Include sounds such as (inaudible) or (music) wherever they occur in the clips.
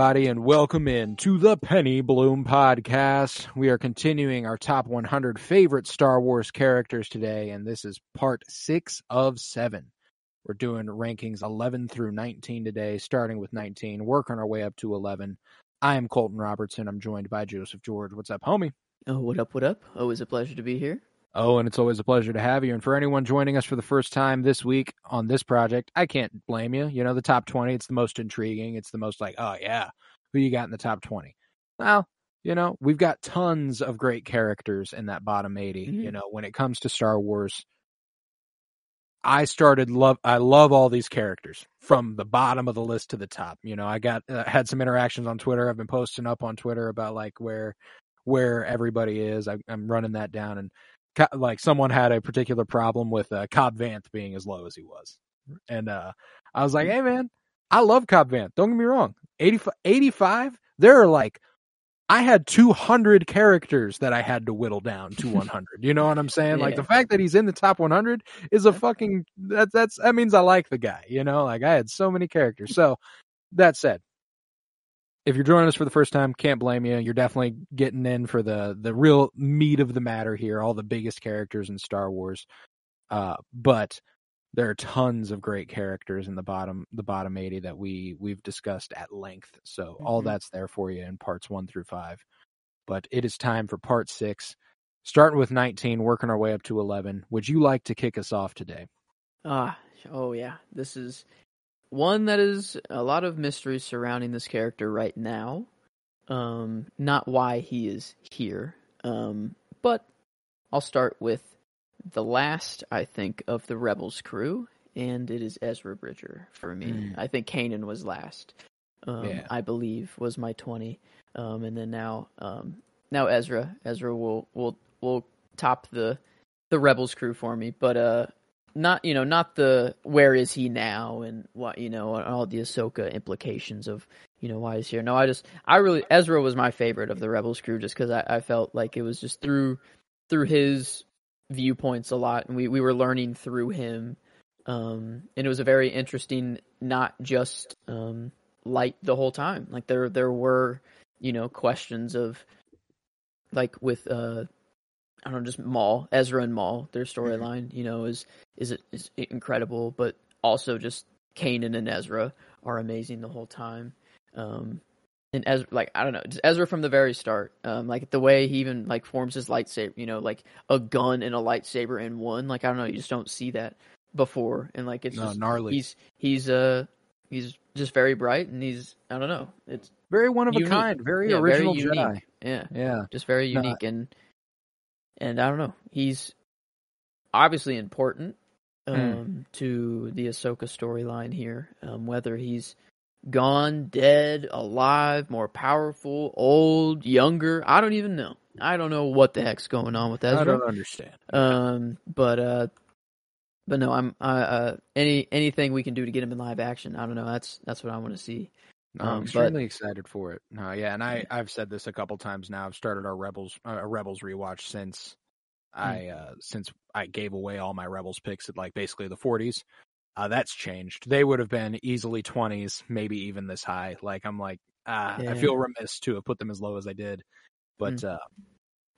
everybody, and welcome in to the Penny Bloom Podcast. We are continuing our top 100 favorite Star Wars characters today, and this is part six of seven. We're doing rankings 11 through 19 today, starting with 19, working our way up to 11. I am Colton Robertson. I'm joined by Joseph George. What's up, homie? Oh, what up, what up? Always a pleasure to be here. Oh, and it's always a pleasure to have you. And for anyone joining us for the first time this week on this project, I can't blame you. You know, the top 20, it's the most intriguing. It's the most like, oh, yeah, who you got in the top 20? Well, you know, we've got tons of great characters in that bottom 80. Mhm. You know, when it comes to Star Wars, I started love I love all these characters from the bottom of the list to the top. You know, I got uh, had some interactions on Twitter. I've been posting up on Twitter about like where where everybody is. I, I'm running that down and like someone had a particular problem with uh, Cobb Vanth being as low as he was. And uh I was like, "Hey man, I love Cobb Vanth. Don't get me wrong. 85, 85 there are like I had 200 characters that I had to whittle down to (laughs) 100. You know what I'm saying? Like the fact that he's in the top 100 is a fucking that that's that means I like the guy, you know? Like I had so many characters. So that said, if you're joining us for the first time, can't blame you. You're definitely getting in for the the real meat of the matter here, all the biggest characters in Star Wars. Uh but there are tons of great characters in the bottom the bottom 80 that we we've discussed at length. So all Mhm. that's there for you in parts 1 through 5. But it is time for part 6. Starting with 19, working our way up to 11. Would you like to kick us off today? Ah, oh yeah. This is one that is a lot of mystery surrounding this character right now. Um, not why he is here. Um, but I'll start with the last, I think, of the Rebels crew, and it is Ezra Bridger for me. Mm. I think Kanan was last. Um, Yeah. I believe was my twenty. Um, and then now, um, now Ezra, Ezra will will will top the the Rebels crew for me, but uh, not you know not the where is he now and what you know all the Ahsoka implications of you know why he's here. No, I just I really Ezra was my favorite of the Rebels crew just because I, I felt like it was just through through his viewpoints a lot, and we we were learning through him. Um, and it was a very interesting, not just um light the whole time. Like there there were you know questions of like with uh I don't know, just Maul, Ezra and Maul, their storyline, you know, is is it is incredible, but also just Kanan and Ezra are amazing the whole time. Um and Ezra, like I don't know, just Ezra from the very start, um, like the way he even like forms his lightsaber, you know, like a gun and a lightsaber in one. Like I don't know, you just don't see that before, and like it's No, just, gnarly. he's he's uh he's just very bright, and he's I don't know, it's Very one of Unique. a kind, very yeah, original very. Jedi. Yeah, Yeah. just very No, unique and and I don't know. He's obviously important um, Hmm. to the Ahsoka storyline here. Um, whether he's gone, dead, alive, more powerful, old, younger, I don't even know. I don't know what the heck's going on with that. I don't understand. Um, but uh, but no, I'm uh, uh any anything we can do to get him in live action. I don't know. That's that's what I want to see. No, I'm Um, but- extremely excited for it. No, yeah, and I I've said this a couple times now. I've started our Rebels uh, a Rebels rewatch since Hmm. I uh since I gave away all my Rebels picks at like basically the 40s. Uh that's changed. They would have been easily 20s, maybe even this high. Like I'm like ah, I feel remiss to have put them as low as I did. But Hmm. uh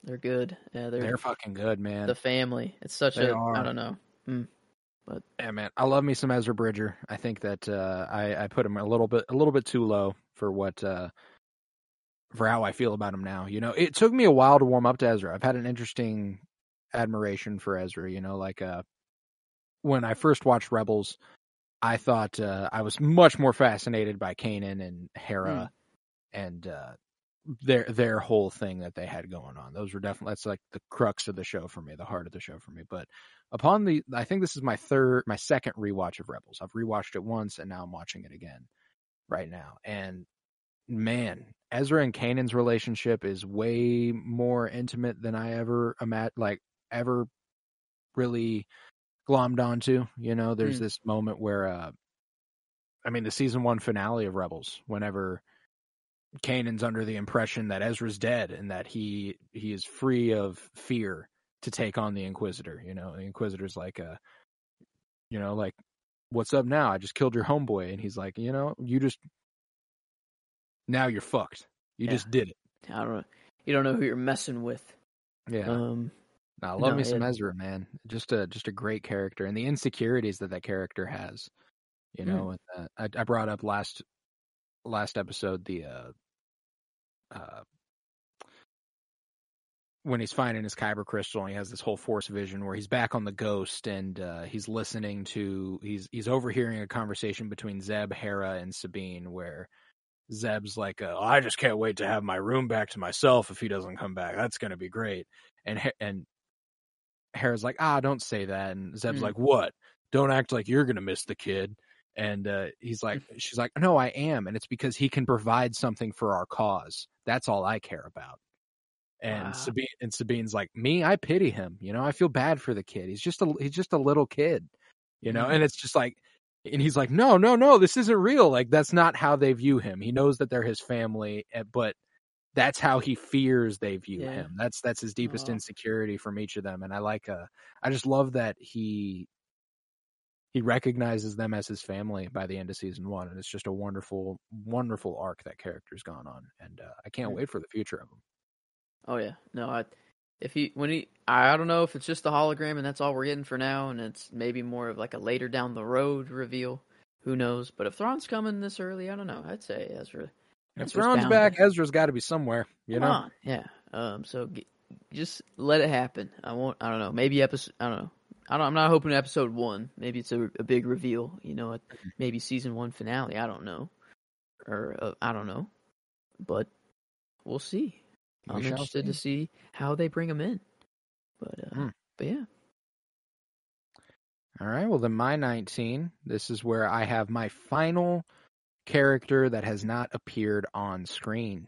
They're good. Yeah, they're, they're fucking good, man. the family. It's such a are. I don't know. Yeah, man, I love me some Ezra Bridger. I think that uh, I I put him a little bit a little bit too low for what uh, for how I feel about him now. You know, it took me a while to warm up to Ezra. I've had an interesting admiration for Ezra. You know, like uh, when I first watched Rebels, I thought uh, I was much more fascinated by Kanan and Hera and uh, their their whole thing that they had going on. Those were definitely that's like the crux of the show for me, the heart of the show for me. But upon the I think this is my third my second rewatch of Rebels. I've rewatched it once and now I'm watching it again right now. And man, Ezra and Kanan's relationship is way more intimate than I ever imagined like ever really glommed onto. You know, there's Mm. this moment where uh I mean the season one finale of Rebels, whenever Kanan's under the impression that Ezra's dead and that he he is free of fear to take on the Inquisitor. You know, the Inquisitor's like uh you know, like, what's up now? I just killed your homeboy and he's like, you know, you just now you're fucked. You Yeah. just did it. I don't know. You don't know who you're messing with. Yeah. Um, I love No, me some it- Ezra, man. Just a just a great character, and the insecurities that that character has. You Mm. know, and, uh, I, I brought up last last episode the uh, uh, when he's finding his kyber crystal, and he has this whole force vision where he's back on the ghost, and uh, he's listening to he's he's overhearing a conversation between Zeb, Hera, and Sabine, where Zeb's like, uh, "I just can't wait to have my room back to myself if he doesn't come back. That's gonna be great." And and Hera's like, ah, don't say that. And Zeb's Hmm. like, what? Don't act like you're gonna miss the kid. And uh, he's like, (laughs) she's like, no, I am, and it's because he can provide something for our cause. That's all I care about. And Wow. Sabine and Sabine's like, me, I pity him. You know, I feel bad for the kid. He's just a he's just a little kid. You know, Mhm. and it's just like, and he's like, no, no, no, this isn't real. Like that's not how they view him. He knows that they're his family, eh, but that's how he fears they view Yeah. him. That's that's his deepest Oh. insecurity from each of them. And I like uh I just love that he he recognizes them as his family by the end of season one, and it's just a wonderful, wonderful arc that character's gone on, and uh, I can't Mm. wait for the future of him. Oh yeah, no. I, if he when he, I don't know if it's just the hologram and that's all we're getting for now, and it's maybe more of like a later down the road reveal. Who knows? But if Thrawn's coming this early, I don't know. I'd say Ezra. If Ezra's Thrawn's back, Ezra's got to be somewhere, you Come know. on, yeah. Um, so g- just let it happen. I won't. I don't know. Maybe episode. I don't know. I don't. I'm not hoping episode one. Maybe it's a, a big reveal. You know, at Mm-hmm. maybe season one finale. I don't know, or uh, I don't know, but we'll see. I'm interested to see how they bring him in. But uh, Hmm. but yeah, All right. Well, then my 19. This is where I have my final character that has not appeared on screen.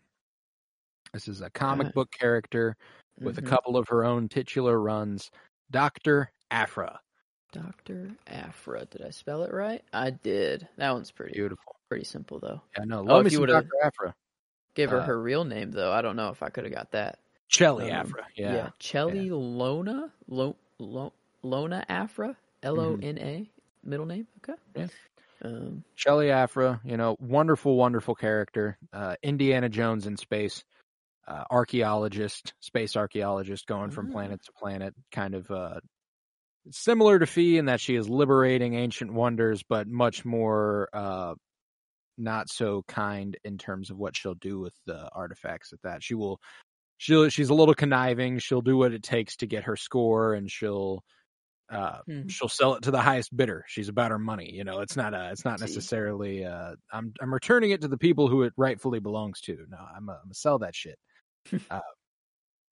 This is a comic book character with Mhm. a couple of her own titular runs. Doctor Aphra. Doctor Aphra. Did I spell it right? I did. That one's pretty Beautiful. pretty simple though. Yeah, no, Oh, love if me you some Doctor Aphra. Give her Uh, her real name though. I don't know if I could have got that. Chelli Um, Aphra. Yeah, Yeah. Chelli Lona, Lo, Lo, Lona Aphra, L O N A, middle name. Okay. Yeah. Um, Chelly Aphra, you know, wonderful, wonderful character. Uh, Indiana Jones in space, uh, archaeologist, space archaeologist, going from Ah. planet to planet, kind of uh, similar to Fee in that she is liberating ancient wonders, but much more uh, not so kind in terms of what she'll do with the artifacts. At that, she will, she'll, she's a little conniving. She'll do what it takes to get her score, and she'll uh Mhm. she'll sell it to the highest bidder. She's about her money you know? It's not a it's not necessarily uh i'm i'm returning it to the people who it rightfully belongs to. No i'm uh, i'm gonna sell that shit. (laughs) Uh,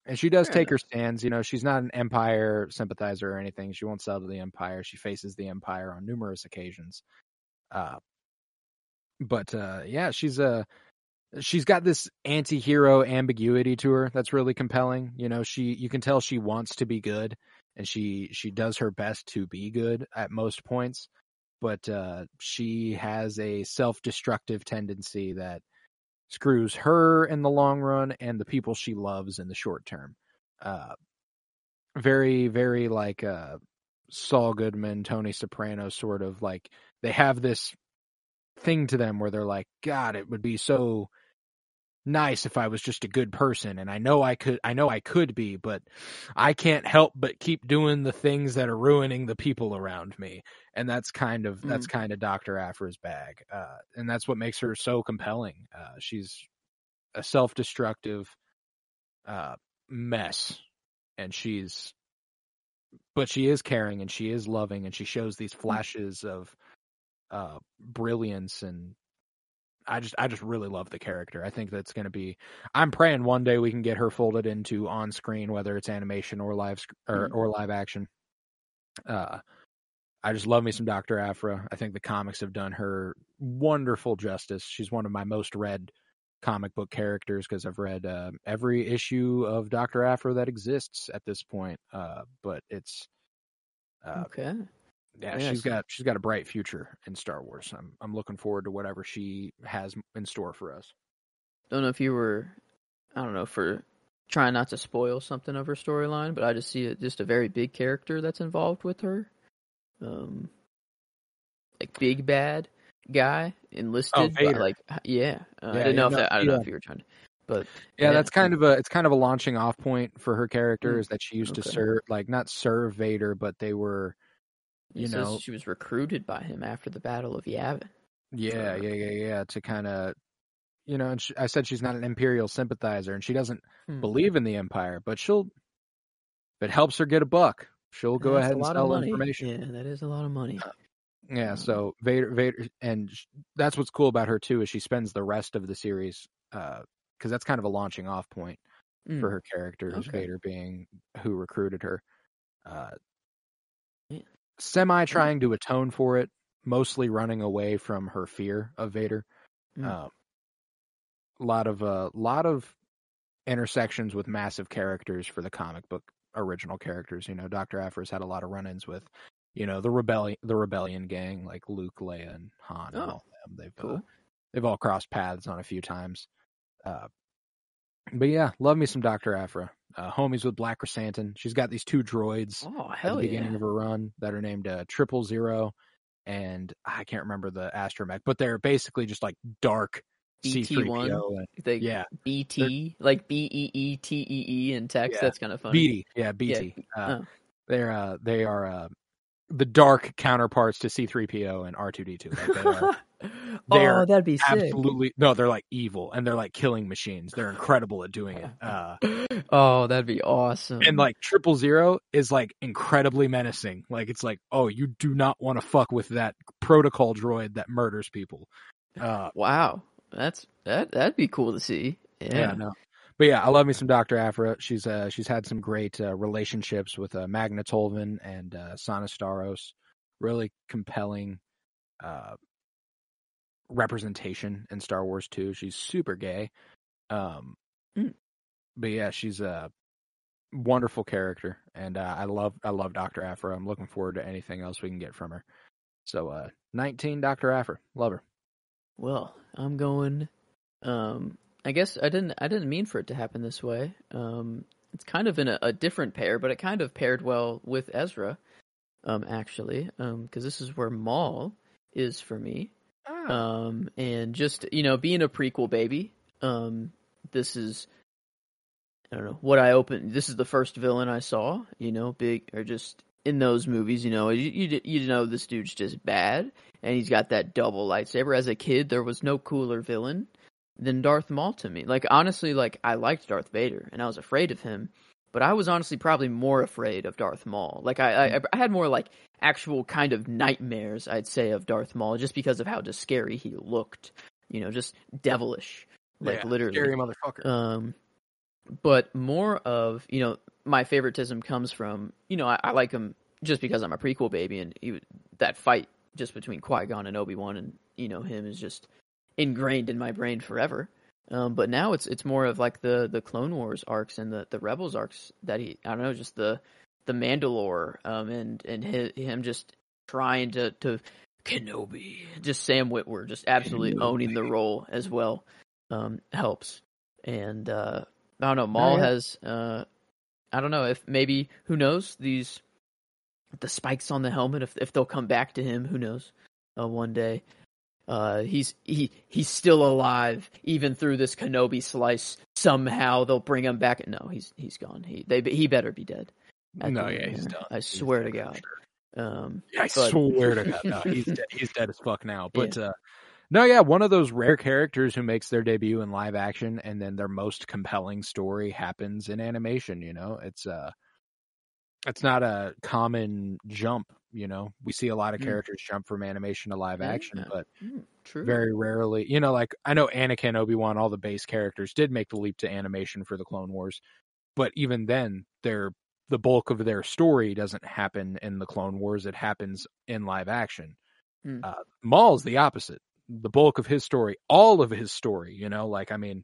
and she does Fair take her stands you know? She's not an empire sympathizer or anything. She won't sell to the empire. She faces the empire on numerous occasions. Uh but uh yeah she's a she's got this anti-hero ambiguity to her that's really compelling you know she you can tell she wants to be good and she she does her best to be good at most points but uh she has a self-destructive tendency that screws her in the long run and the people she loves in the short term uh very very like uh Saul Goodman, Tony Soprano sort of like they have this thing to them where they're like god it would be so nice if I was just a good person. And I know I could I know I could be but I can't help but keep doing the things that are ruining the people around me. And that's kind of that's kind of Dr. Aphra's bag uh and that's what makes her so compelling. Uh she's a self-destructive uh mess and she's but she is caring and she is loving and she shows these flashes of uh brilliance and I just I just really love the character. I think that's going to be. I'm praying one day we can get her folded into on screen, whether it's animation or live sc- or Mhm. or live action. Uh, I just love me some Doctor Aphra. I think the comics have done her wonderful justice. She's one of my most read comic book characters because I've read uh, every issue of Doctor Aphra that exists at this point. Uh, but it's uh, okay. Yeah, Yeah, she's got she's got a bright future in Star Wars. I'm I'm looking forward to whatever she has in store for us. Don't know if you were, I don't know, for trying not to spoil something of her storyline, but I just see it just a very big character that's involved with her. Um, like big bad guy enlisted. by, Vader. like yeah, uh, I Yeah, didn't know if that. I don't know if you were trying to, but Yeah, Yeah. that's kind of a it's kind of a launching off point for her character Mm, is that she used to serve like not serve Vader, but they were you says know she was recruited by him after the Battle of Yavin. yeah Uh, yeah yeah yeah to kind of you know and she, I said she's not an imperial sympathizer and she doesn't Hmm. believe in the empire, but she'll if it helps her get a buck, she'll go That's ahead and sell information. Yeah, that is a lot of money. Yeah, Um, so Vader, Vader, and that's what's cool about her too is she spends the rest of the series because that's kind of a launching off point Mm. for her character, Okay. Vader being who recruited her. Uh, Yeah. Semi trying to atone for it, mostly running away from her fear of Vader. Mm. Um, a lot of a lot of intersections with massive characters for the comic book original characters. You know, Doctor Aphra's had a lot of run-ins with, you know, the rebellion the rebellion gang like Luke, Leia, and Han. and Oh, all them. They've uh, they've all crossed paths on a few times. Uh, but yeah, love me some Doctor Aphra. Uh, homies with Black Krrsantan. She's got these two droids Oh at the beginning yeah! of her run that are named uh, Triple Zero, and I can't remember the astromech, but they're basically just like dark BT1? C3PO They yeah, BT like B E E T E E in text. Yeah. That's kind of funny. BT, yeah, BT. Uh, oh. They're uh, they are uh, the dark counterparts to C3PO and R2D2. Like they are (laughs) oh, that'd be sick. absolutely no, they're like evil and they're like killing machines. They're incredible at doing it. (laughs) Uh, oh, that'd be awesome. and like triple zero is like incredibly menacing. Like it's like, oh, you do not want to fuck with that protocol droid that murders people. Uh, wow, that's that that'd be cool to see. yeah. Yeah. no. But yeah, I love me some Doctor Aphra. She's uh she's had some great uh, relationships with uh, Magna Tolvan and uh, Sana Starros. Really compelling uh representation in Star Wars too. She's super gay. Um Mm. but yeah, she's a wonderful character and uh, I love I love Doctor Aphra. I'm looking forward to anything else we can get from her. So uh 19 Doctor Aphra. Love her. Well, I'm going. Um, I guess I didn't. I didn't mean for it to happen this way. Um, it's kind of in a, a different pair, but it kind of paired well with Ezra. Um, actually, um, because this is where Maul is for me. Um, and just you know, being a prequel baby. Um, this is. I don't know what I opened. This is the first villain I saw. You know, big or just in those movies. You know, you you, you know this dude's just bad and he's got that double lightsaber. As a kid, there was no cooler villain than Darth Maul to me. Like honestly, like I liked Darth Vader and I was afraid of him, but I was honestly probably more afraid of Darth Maul. Like I, I, I had more like actual kind of nightmares, I'd say, of Darth Maul just because of how just scary he looked. You know, just devilish, like Yeah, literally. Scary motherfucker. Um, but more of you know my favoritism comes from you know I, I like him just because I'm a prequel baby and he, that fight just between Qui Gon and Obi Wan and you know him is just ingrained in my brain forever. Um, but now it's it's more of like the the Clone Wars arcs and the the Rebels arcs that he I don't know just the the Mandalore um and and his, him just trying to to Kenobi just Sam Witwer just absolutely owning the role as well um helps and uh I don't know Maul yeah. has uh I don't know if maybe who knows these the spikes on the helmet if if they'll come back to him who knows uh, one day uh he's he he's still alive even through this Kenobi slice somehow they'll bring him back no he's he's gone he they he better be dead No, yeah, he's done. I He's swear to God sure. um I but- swear to God, no, he's (laughs) dead, he's dead as fuck now. But uh, no, yeah, one of those rare characters who makes their debut in live action, and then their most compelling story happens in animation. You know, it's uh, It's not a common jump, you know. We see a lot of Mm. characters jump from animation to live action, Yeah. but Mm, true. very rarely, you know, like I know Anakin, Obi Wan, all the base characters did make the leap to animation for the Clone Wars, but even then, their the bulk of their story doesn't happen in the Clone Wars. It happens in live action. Hmm. Uh, Maul's the opposite. The bulk of his story, all of his story, you know, like I mean,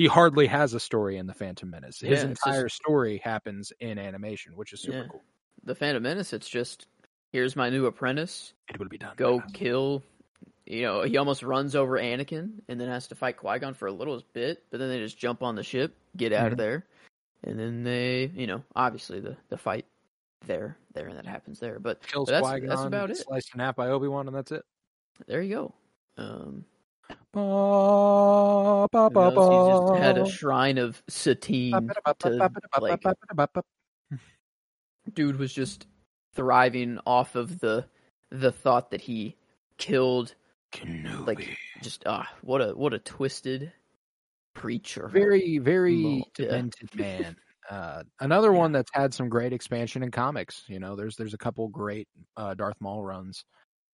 he hardly has a story in the Phantom Menace. His Yeah, it's just- entire story happens in animation, which is super Yeah. cool. The Phantom Menace. It's just here's my new apprentice. It will be done. Go kill. You know, he almost runs over Anakin and then has to fight Qui Gon for a little bit, but then they just jump on the ship, get out Mhm. of there, and then they, you know, obviously the the fight there, there, and that happens there. But kills but that's- Qui-Gon, that's about it. sliced in half by Obi Wan, and that's it. there you go. Um, Ba, ba, who ba, he just had a shrine of Satine to like dude was just thriving off of the the thought that he killed Kenobi. like just ah what a what a twisted preacher very, very Mo- yeah. demented (laughs) man. Uh, another one that's had some great expansion in comics. You know, there's there's a couple great uh, Darth Maul runs,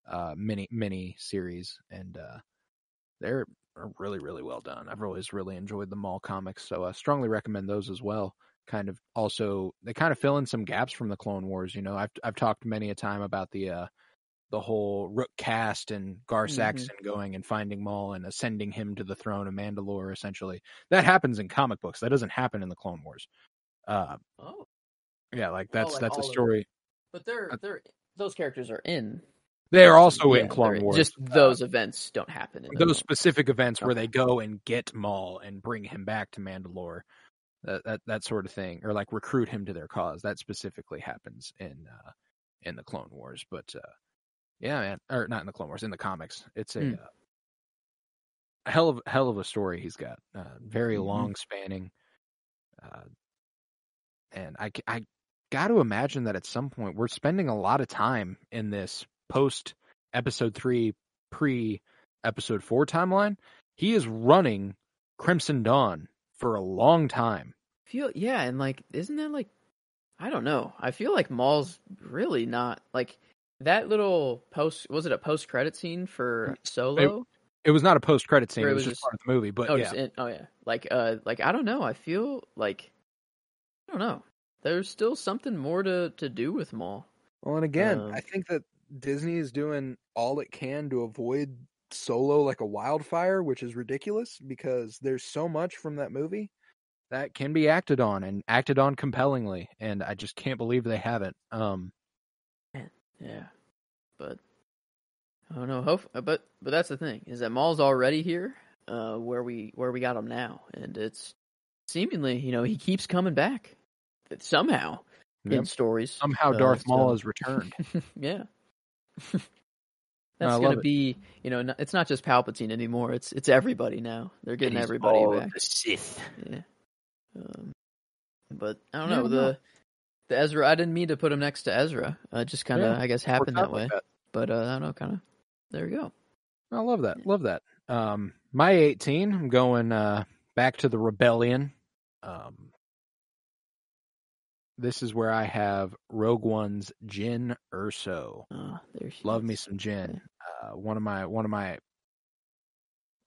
uh, mini mini series, and uh, they're really really well done. I've always really enjoyed the Maul comics, so I strongly recommend those as well. Kind of also they kind of fill in some gaps from the Clone Wars. You know, I've I've talked many a time about the uh, the whole Rook Kast and Gar Mhm. Saxon going and finding Maul and ascending him to the throne of Mandalore. Essentially, that happens in comic books. That doesn't happen in the Clone Wars. Uh, oh yeah, like that's like that's a story. but they're Uh, they're those characters are in They are also yeah, in Clone Wars. just Uh, those events don't happen in those specific events where they go and get Maul and bring him back to Mandalore, that that, that sort of thing, or like recruit him to their cause. That specifically happens in uh, in the Clone Wars. But uh, yeah, man, or not in the Clone Wars, in the comics, it's a, uh, a hell of hell of a story he's got. Uh, very Mhm. long spanning, uh, and I got to imagine that at some point we're spending a lot of time in this post episode three, pre episode four timeline. He is running Crimson Dawn for a long time. feel yeah and like isn't that like i don't know i feel like maul's really not like that little post was it a post credit scene for solo It was not a post credit scene; Or it it was was just just- part of the movie. But oh, yeah, in, oh yeah like uh like i don't know i feel like i don't know there's still something more to to do with maul Well, and again, Um, I think that Disney is doing all it can to avoid Solo like a wildfire, which is ridiculous because there's so much from that movie that can be acted on and acted on compellingly, and I just can't believe they haven't. Um, yeah but i don't know hope but but that's the thing is that maul's already here uh where we where we got him now and it's seemingly you know he keeps coming back somehow Yep. in stories somehow Uh, Darth Maul so- has returned. (laughs) yeah. No, (laughs) That's gonna it. be, you know, it's not just Palpatine anymore. It's it's everybody now. They're getting everybody all back. The Sith. Yeah. Um, but I don't know no. the the Ezra. I didn't mean to put him next to Ezra. Uh, it just kind of, Yeah, I guess, happened that way. that. But uh, I don't know, kind of. There you go. I love that. Love that. Um, my 18, I'm going uh, back to the rebellion. Um, this is where I have Rogue One's Jyn Erso. Uh, there she Love is. me some Jyn. Uh, one of my one of my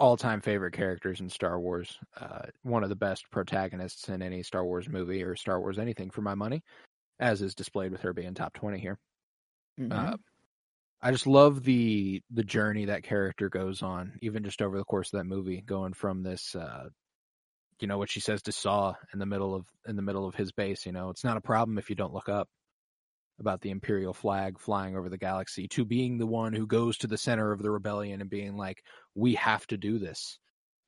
all-time favorite characters in Star Wars. Uh, one of the best protagonists in any Star Wars movie or Star Wars anything for my money, as is displayed with her being top 20 here. Mhm. Uh, I just love the the journey that character goes on, even just over the course of that movie, going from this, uh, you know, what she says to Saw in the middle of in the middle of his base. You know, it's not a problem if you don't look up about the Imperial flag flying over the galaxy, to being the one who goes to the center of the rebellion and being like, "We have to do this."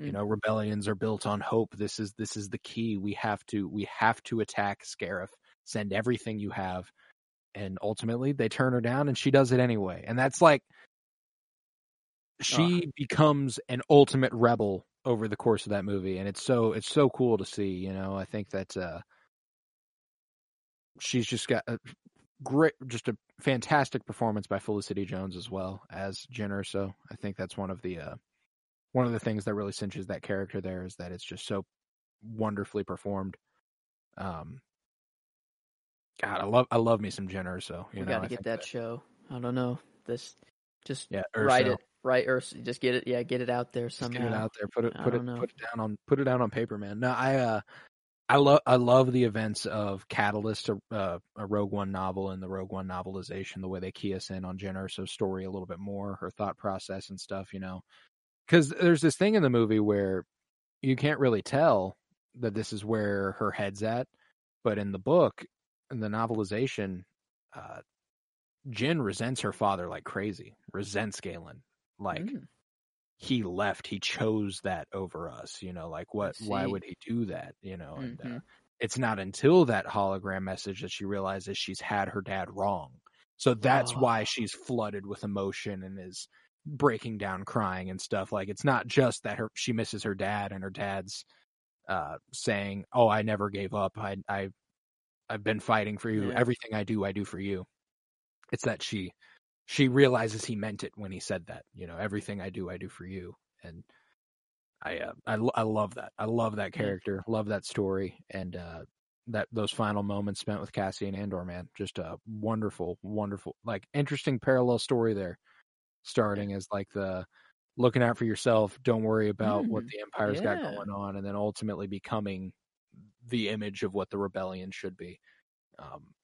You Mm. know, rebellions are built on hope. This is this is the key. We have to we have to attack Scarif. Send everything you have and ultimately they turn her down and she does it anyway and that's like she becomes an ultimate rebel over the course of that movie and it's so it's so cool to see you know i think that uh she's just got a great just a fantastic performance by felicity jones as well as Jyn Erso i think that's one of the uh one of the things that really cinches that character there is that it's just so wonderfully performed um God, I love I love me some Jyn Erso You we know, got to I get think that show. I don't know. This just Yeah, write it, write or just get it. Yeah, get it out there Just get it out there. Put it put it know. put it down on put it down on paper, man. No, I uh I love I love the events of Catalyst, a, uh, a Rogue One novel, and the Rogue One novelization. The way they key us in on Jyn Erso's story a little bit more, her thought process and stuff. You know, because there's this thing in the movie where you can't really tell that this is where her head's at, but in the book, in the novelization, uh, Jyn resents her father like crazy. Resents Galen like Mm, he left he chose that over us you know like what why would he do that you know and uh, Mhm. it's not until that hologram message that she realizes she's had her dad wrong. So that's why Oh. she's flooded with emotion and is breaking down crying and stuff. Like it's not just that her she misses her dad and her dad's uh saying oh i never gave up. I i i've been fighting for you. Yeah. everything i do i do for you. It's that she she realizes he meant it when he said that. You know, everything I do, I do for you. And I, uh, I, I love that. I love that character. Love that story, and uh, that those final moments spent with Cassian Andor, man, just a wonderful, wonderful, like interesting parallel story there. Starting as like the looking out for yourself, don't worry about what Mm, the Empire's got going on, and then ultimately becoming the image of what the rebellion should be. Um.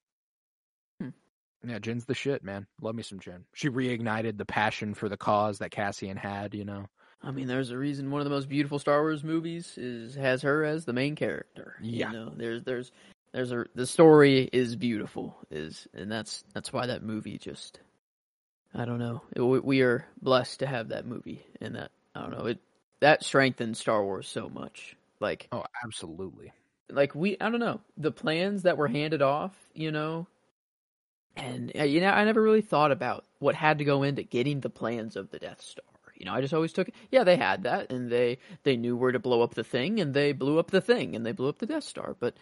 Yeah, Jyn's the shit, man. Love me some Jin. She reignited the passion for the cause that Cassian had, you know. I mean, there's a reason one of the most beautiful Star Wars movies is has her as the main character. Yeah. You know, there's there's there's a the story is beautiful is and that's that's why that movie just I don't know. It, we- we are blessed to have that movie and that I don't know. It that strengthens Star Wars so much. Like Oh, absolutely. like we I don't know the plans that were handed off, you know, and uh, you know I never really thought about what had to go into getting the plans of the Death Star. You know, I just always took it. yeah they had that and they they knew where to blow up the thing and they blew up the thing and they blew up the Death Star, but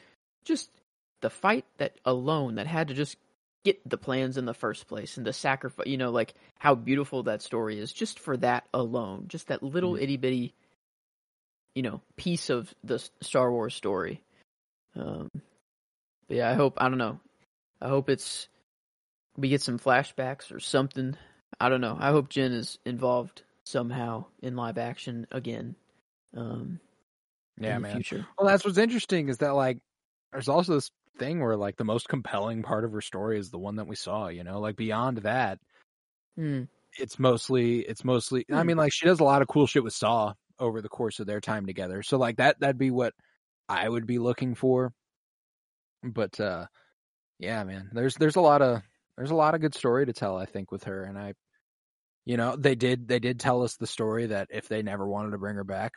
just the fight that alone that had to just get the plans in the first place and the sacrifice, you know, like how beautiful that story is just for that alone, just that little Mhm. itty bitty, you know, piece of the Star Wars story. Um, but yeah, I hope I don't know. I hope it's we get some flashbacks or something. I don't know. I hope Jyn is involved somehow in live action again. Um, Yeah, man. future. Well, that's what's interesting is that like there's also this thing where like the most compelling part of her story is the one that we saw, you know? Like beyond that, Hmm. it's mostly it's mostly I Hmm. mean like she does a lot of cool shit with Saw over the course of their time together. So like that that'd be what I would be looking for. But uh yeah, man. There's there's a lot of there's a lot of good story to tell I think with her and I you know, they did they did tell us the story that if they never wanted to bring her back,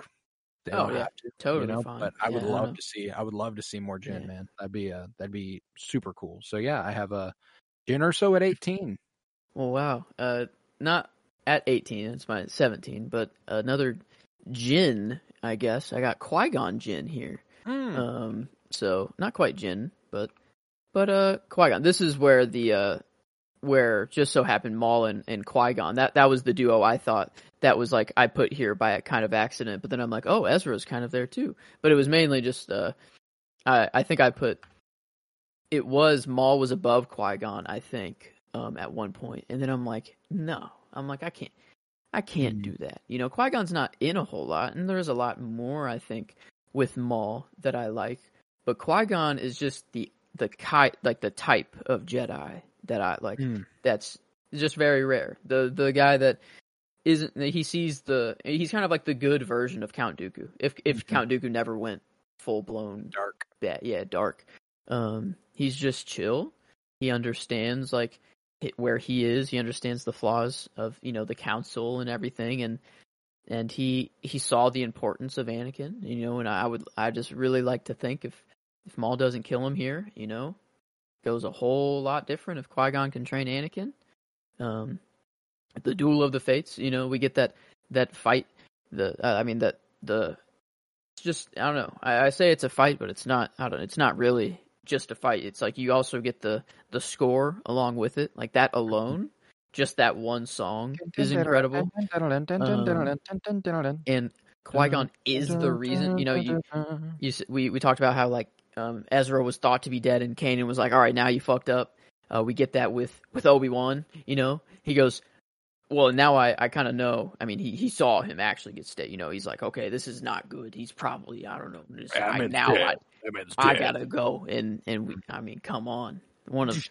they Oh, yeah. have to. Totally you know, fine. but I would Yeah, I love to see I would love to see more Jyn, Yeah. man. That'd be uh that'd be super cool. So yeah, I have a Jyn Erso at 18. Well, wow. Uh, not at 18. It's my 17, but another Jin, I guess. I got Qui Gon Jinn here. Hmm. Um, so not quite Jin, but but uh, Qui Gon. This is where the uh, where just so happened Maul and, and Qui Gon. That that was the duo I thought that was like I put here by a kind of accident. But then I'm like, oh, Ezra's kind of there too. But it was mainly just uh, I I think I put it was Maul was above Qui Gon. I think um at one point. and then I'm like, no, I'm like I can't. I can't do that. You know, Qui Gon's not in a whole lot, and there's a lot more I think with Maul that I like. But Qui Gon is just the the ki- like the type of Jedi that I like. Hmm. That's just very rare. The the guy that isn't he sees the he's kind of like the good version of Count Dooku. If if Mhm. Count Dooku never went full blown Dark. yeah, yeah, dark. Um, he's just chill. He understands like where he is. He understands the flaws of you know the council and everything, and and he he saw the importance of Anakin. You know, and I would I just really like to think if if Maul doesn't kill him here, you know, goes a whole lot different if Qui Gon can train Anakin. Um, the duel of the fates. You know, we get that that fight. The uh, I mean that the it's just I don't know. I, I say it's a fight, but it's not. I don't. It's not really just a fight. It's like you also get the the score along with it. Like that alone, just that one song is incredible. And Qui Gon is the reason. You know, you you we we talked about how like um, Ezra was thought to be dead, and Kanan was like, "All right, now you fucked up." Uh, we get that with with Obi Wan. You know, he goes, "Well, now I I kind of know." I mean, he he saw him actually get state. You know, he's like, "Okay, this is not good. He's probably I don't know." I, now I, I gotta go, and and we. I mean, come on, one of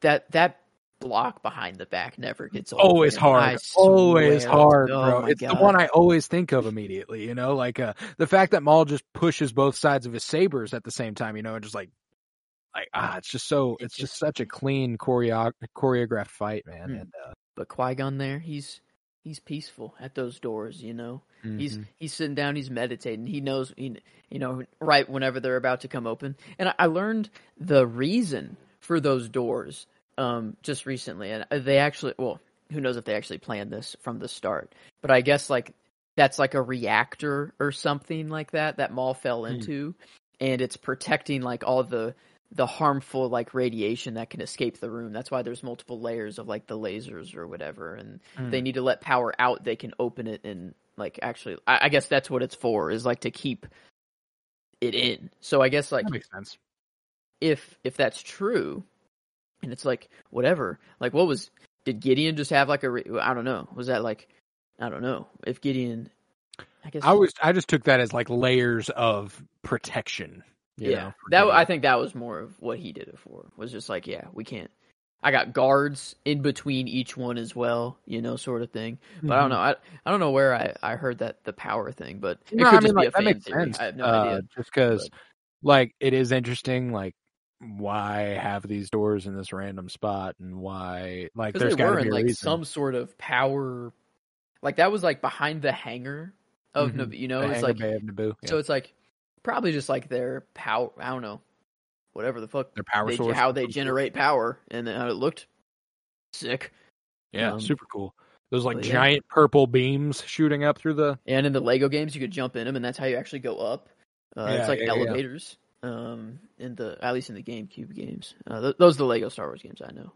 that that block behind the back never gets old. Always man. hard. Always hard, Oh bro. It's the one I always think of immediately, you know, like uh the fact that Maul just pushes both sides of his sabers at the same time, you know, and just like like ah, it's just so It it's just just- such a clean choreo- choreographed fight, man. Hmm. And uh But Qui Gon there, he's he's peaceful at those doors. You know, he's mhm. he's sitting down, he's meditating. He knows, he, you know, right whenever they're about to come open. And I, I learned the reason for those doors um just recently, and they actually, well, who knows if they actually planned this from the start, but I guess like that's like a reactor or something like that that Maul fell Hmm. into, and it's protecting like all the the harmful like radiation that can escape the room. That's why there's multiple layers of like the lasers or whatever, and Hmm. they need to let power out. They can open it and like actually, I, I guess that's what it's for is like to keep it in. So I guess like that makes sense. if if that's true, and it's like whatever, like what was did Gideon just have like a re- I don't know was that like I don't know if Gideon I guess I was I just took that as like layers of protection. You yeah know, that Gideon. I think that was more of what he did it for was just like yeah we can't I got guards in between each one as well you know sort of thing but I don't Mhm. know I I don't know where I I heard that the power thing but it No, could I just mean, be like, a that makes theory sense. I have no uh, idea Just because, like, it is interesting. Like, why have these doors in this random spot, and why, like, there's got to be like reason. some sort of power like that was like behind the hangar of Mhm. Nab- you know The it's like Naboo. Yeah. so it's like probably just like their power I don't know whatever the fuck their power they, source, how they generate power and then how it looked sick Yeah, um, super cool. Those like yeah. giant purple beams shooting up through the. and in the Lego games you could jump in them and that's how you actually go up uh, Yeah, it's like elevators um in the at least in the GameCube games uh, th- those are the Lego Star Wars games I know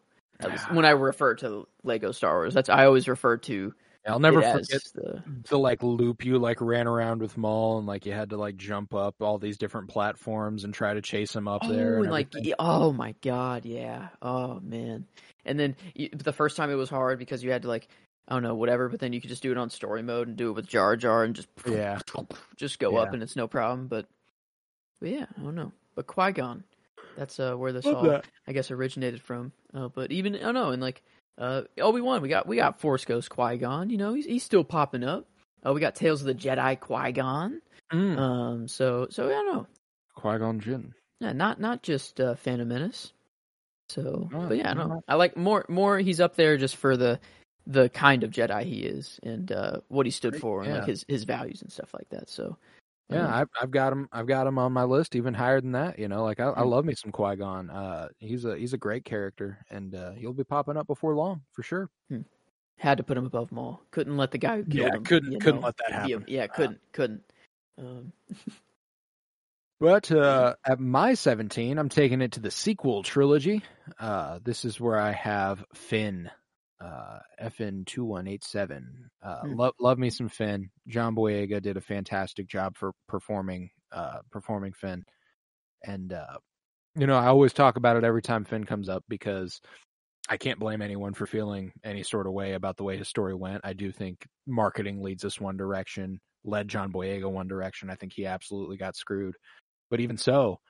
least when I refer to Lego Star Wars that's I always refer to I'll never forget the the like loop you like ran around with Maul and like you had to like jump up all these different platforms and try to chase him up oh, there. and like everything. oh my god, yeah. Oh man. And then the first time it was hard because you had to like I don't know whatever, but then you could just do it on story mode and do it with Jar Jar and just yeah, (laughs) just go up and it's no problem. But but yeah, I don't know. But Qui Gon, that's uh where this Love all that. I guess originated from. Uh, but even I don't know, and like uh Obi Wan, we got we got Force Ghost Qui Gon. You know, he's he's still popping up. Uh, we got Tales of the Jedi Qui Gon. Mm. Um, so so I don't know. Qui Gon Jinn. Yeah, not not just uh, Phantom Menace. So, No, but yeah, no, no, no. I like more more. He's up there just for the the kind of Jedi he is and uh, what he stood Great, for and yeah. like his his values and stuff like that. So, Yeah, I've I've got him. I've got him on my list, even higher than that. You know, like I, I Hmm. love me some Qui Gon. Uh, he's a he's a great character, and uh, he'll be popping up before long for sure. had to put him above Maul. Couldn't let the guy who killed Yeah, him. couldn't- couldn't know, let that happen. yeah, couldn't couldn't. Um, (laughs) But uh, at my 17, I'm taking it to the sequel trilogy. Uh, this is where I have Finn, uh, FN2187. Uh, Hmm. love, love me some Finn. John Boyega did a fantastic job for performing, uh, performing Finn. And, uh, you know, I always talk about it every time Finn comes up because I can't blame anyone for feeling any sort of way about the way his story went. I do think marketing leads us one direction, led John Boyega one direction. I think he absolutely got screwed. But even so,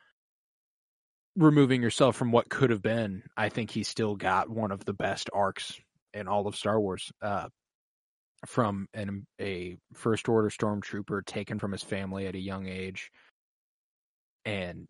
removing yourself from what could have been, I think he still got one of the best arcs in all of Star Wars. Uh, from an a first order stormtrooper taken from his family at a young age, and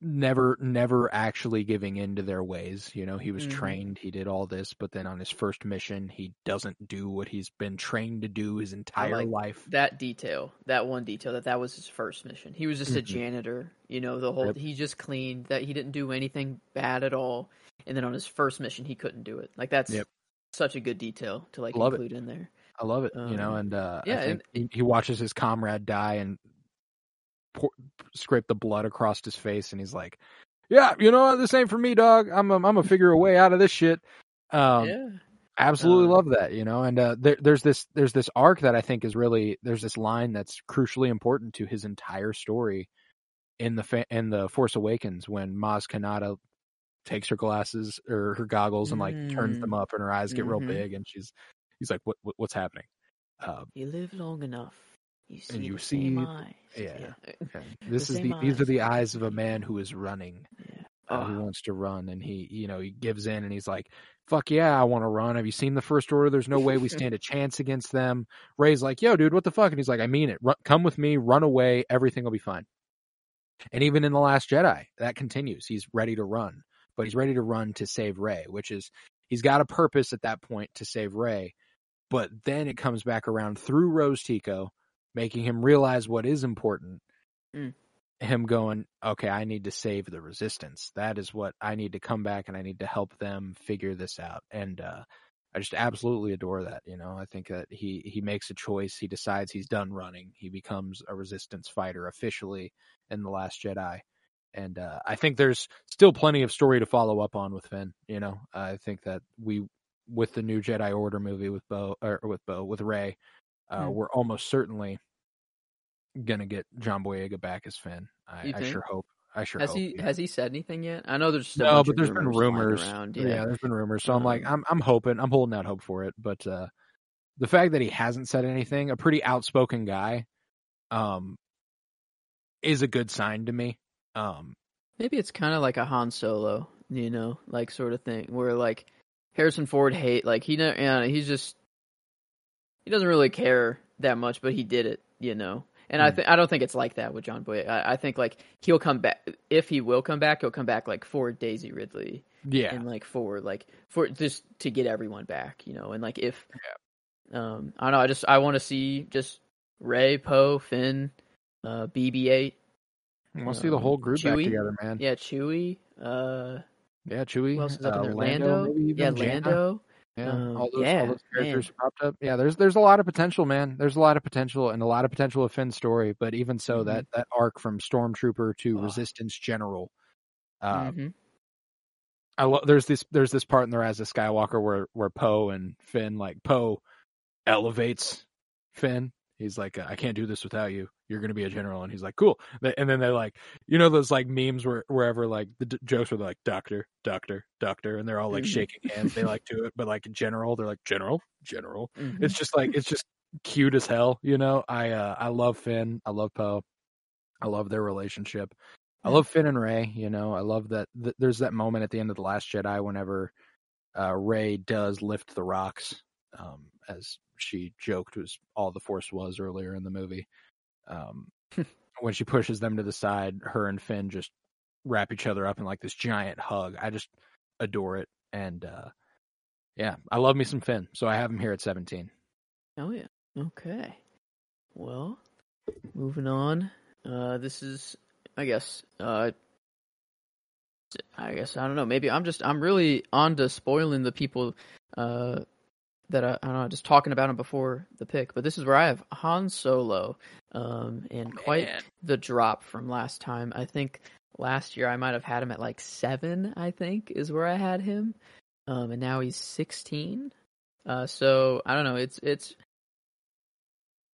never never actually giving in to their ways. You know, he was Mhm. trained, he did all this, but then on his first mission, he doesn't do what he's been trained to do his entire like life. that detail, that one detail, that that was his first mission. He was just a Mhm. janitor. You know, the whole Yep. he just cleaned. That he didn't do anything bad at all. And then on his first mission, he couldn't do it. Like that's Yep. such a good detail to like Love it. include in there. I love it, you know, Um, and uh, yeah, I think he, he watches his comrade die and pour, scrape the blood across his face, and he's like, "Yeah, you know what? This ain't for me, dog. I'm a, I'm gonna figure a way out of this shit." Um, yeah. absolutely Uh, love that, you know. And uh, there, there's this there's this arc that I think is really there's this line that's crucially important to his entire story, in the fa- in the Force Awakens when Maz Kanata takes her glasses or her goggles and like turns them Mm. up and her eyes get real Mhm. big and she's he's like what, what what's happening uh, You live long enough, you see you the same see- eyes. yeah. yeah. okay. (laughs) this is same the these are the eyes of a man who is running yeah. uh, who wants to run and he you know he gives in and he's like fuck yeah i want to run have you seen the first order there's no way we (laughs) stand a chance against them Rey's like yo dude what the fuck and he's like i mean it Run, come with me run away everything will be fine and even in the last jedi that continues he's ready to run but he's ready to run to save Rey which is he's got a purpose at that point to save Rey but then it comes back around through rose tico making him realize what is important Mm. him going, okay, I need to save the resistance. That is what I need to come back and I need to help them figure this out. And uh, I just absolutely adore that. You know, I think that he he makes a choice. He decides he's done running. He becomes a resistance fighter officially in the Last Jedi. And uh, I think there's still plenty of story to follow up on with Finn. You know, I think that we with the new Jedi Order movie with Bo or with Bo with Rey, uh, Hmm. we're almost certainly gonna get John Boyega back as Finn. I, I sure hope. I sure has hope. he yeah. has he said anything yet? I know there's no, but there's been rumors around. Yeah. Yeah, there's been rumors. So I'm like, Um, I'm I'm hoping, I'm holding out hope for it. But uh the fact that he hasn't said anything, a pretty outspoken guy, um, is a good sign to me. Um, maybe it's kind of like a Han Solo, you know, like sort of thing where like Harrison Ford hate like he know yeah, he's just he doesn't really care that much, but he did it, you know. And I Hmm. think I don't think it's like that with John Boy. I, I think like he'll come back if he will come back, he'll come back like for Daisy Ridley yeah, and like for like for just to get everyone back, you know. And like if um I don't know, I just I want to see just Rey, Poe, Finn, uh BB-8, we'll see the um, whole group back together, man. yeah, Chewie, uh Yeah, Chewie. who else is up in uh, there? Lando, Lando, yeah, Jannah. Lando. Yeah, Um, all those, yeah, all those characters man. popped up. Yeah, there's there's a lot of potential, man. There's a lot of potential and a lot of potential of Finn's story. But even so, Mhm. that that arc from Stormtrooper to Oh. Resistance General, uh, Mhm. I lo- there's this there's this part in the Rise of Skywalker where where Poe and Finn like Poe elevates Finn. He's like, I can't do this without you. You're gonna be a general, and he's like, cool. And then they're like, you know, those like memes where wherever like the d- jokes were like, doctor, doctor, doctor, and they're all like Mhm. shaking hands. They like do it, but like general, they're like general, general. Mhm. It's just like it's just cute as hell, you know. I uh I love Finn. I love Poe. I love their relationship. I love Finn and Rey. You know, I love that. Th- there's that moment at the end of the Last Jedi whenever uh, Rey does lift the rocks, um, as she joked was all the Force was earlier in the movie. Um, when she pushes them to the side, her and Finn just wrap each other up in like this giant hug. I just adore it, and uh, yeah, I love me some Finn. So I have him here at 17. Oh yeah. Okay. Well, moving on. Uh, this is, I guess, uh, I guess I don't know. Maybe I'm just I'm really on to spoiling the people uh, that I, I don't know, just talking about him before the pick. But this is where I have Han Solo, um, and quite Man. the drop from last time. I think last year I might have had him at like seven. I think is where I had him, um, and now he's sixteen. Uh, so I don't know. It's it's,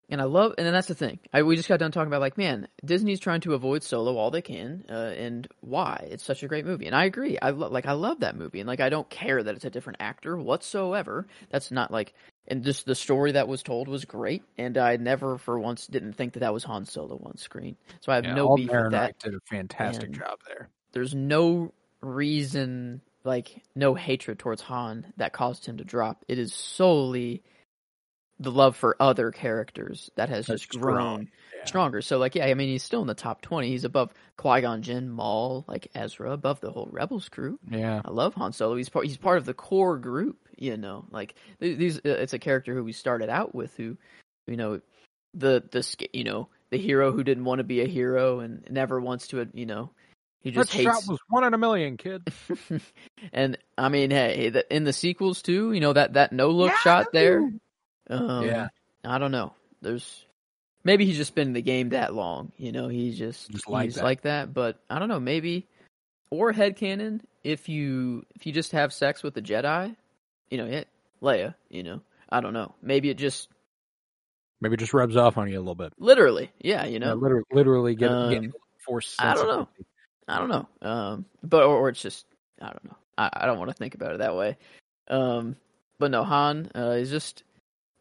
and I love, and then that's the thing. I we just got done talking about like, man, Disney's trying to avoid Solo all they can, uh, and why? It's such a great movie, and I agree. I lo- like I love that movie, and like I don't care that it's a different actor whatsoever. That's not like, and just the story that was told was great, and I never for once didn't think that that was Han Solo on screen. So I have Yeah, no beef with that did a fantastic and- job there. there's no reason like no hatred towards Han that caused him to drop. It is solely the love for other characters that has That's just grown strong, yeah. stronger. So like yeah, I mean he's still in the top 20. He's above Qui-Gon Jinn, Maul, like Ezra, above the whole Rebels crew. Yeah, I love Han Solo. He's part he's part of the core group, you know. Like these uh, it's a character who we started out with who you know the the you know, the hero who didn't want to be a hero and never wants to, you know, he that just hates shot was one in a million, kid. (laughs) and I mean, hey, the, in the sequels too, you know that that no look shot there. Um, Yeah. I don't know. There's maybe he's just been in the game that long. You know, he's just, Just like he's that. like that. But I don't know. Maybe or head headcanon if you if you just have sex with a Jedi, you know, it Leia. You know, I don't know. Maybe it just Maybe it just rubs off on you a little bit. literally, yeah. You Yeah, know, literally, literally get, Um, getting force. I don't know. I don't know. Um, but or, or it's just I don't know. I, I don't want to think about it that way. Um, but no, Han uh, is just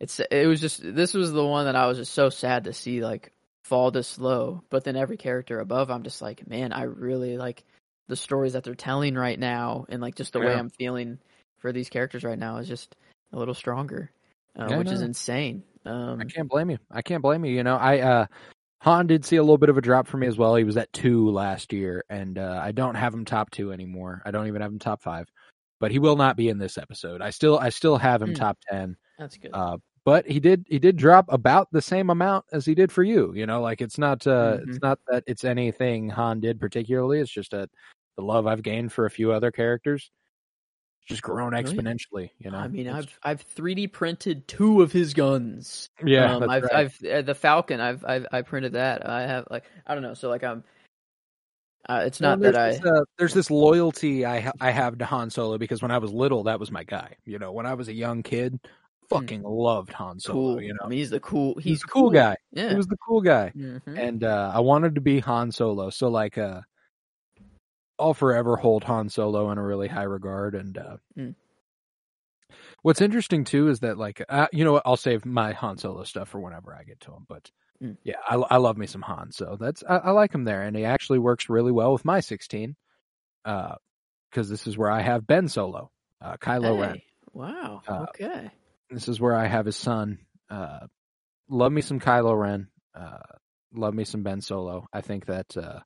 it's it was just this was the one that I was just so sad to see like fall this low. But then every character above, I'm just like, man, I really like the stories that they're telling right now, and like just the way I'm feeling for these characters right now is just a little stronger, uh, Yeah, which is insane. Um, I can't blame you. I can't blame you. You know, I uh Han did see a little bit of a drop for me as well. He was at two last year, and uh, I don't have him top two anymore. I don't even have him top five, but he will not be in this episode. I still, I still have him Hmm. top ten. that's good. Uh, but he did, he did drop about the same amount as he did for you. You know, like it's not, uh, Mhm. it's not that it's anything Han did particularly. It's just that the love I've gained for a few other characters, just grown yeah. exponentially. You know, I mean, It's- I've I've 3D printed two of his guns. yeah, um, I've right. I've uh, the Falcon. I've I've I printed that. I have like I don't know. So like I'm. Uh, it's Well, not that I. there's This, uh, there's this loyalty I ha- I have to Han Solo because when I was little, that was my guy. You know, when I was a young kid, fucking loved Han Solo. Cool. You know, I mean, he's the cool. He's, he's the cool, guy. Yeah. He was the cool guy, Mhm. and uh, I wanted to be Han Solo. So like, uh, I'll forever hold Han Solo in a really high regard. And uh, Mm. what's interesting too is that like, uh, you know what? I'll save my Han Solo stuff for whenever I get to him. But Mm. yeah, I, I love me some Han. So that's I, I like him there, and he actually works really well with my 16. Uh, because this is where I have Ben Solo, uh, Kylo Ren. Wow. Uh, okay. This is where I have his son. Uh, love me some Kylo Ren. Uh, love me some Ben Solo. I think that uh,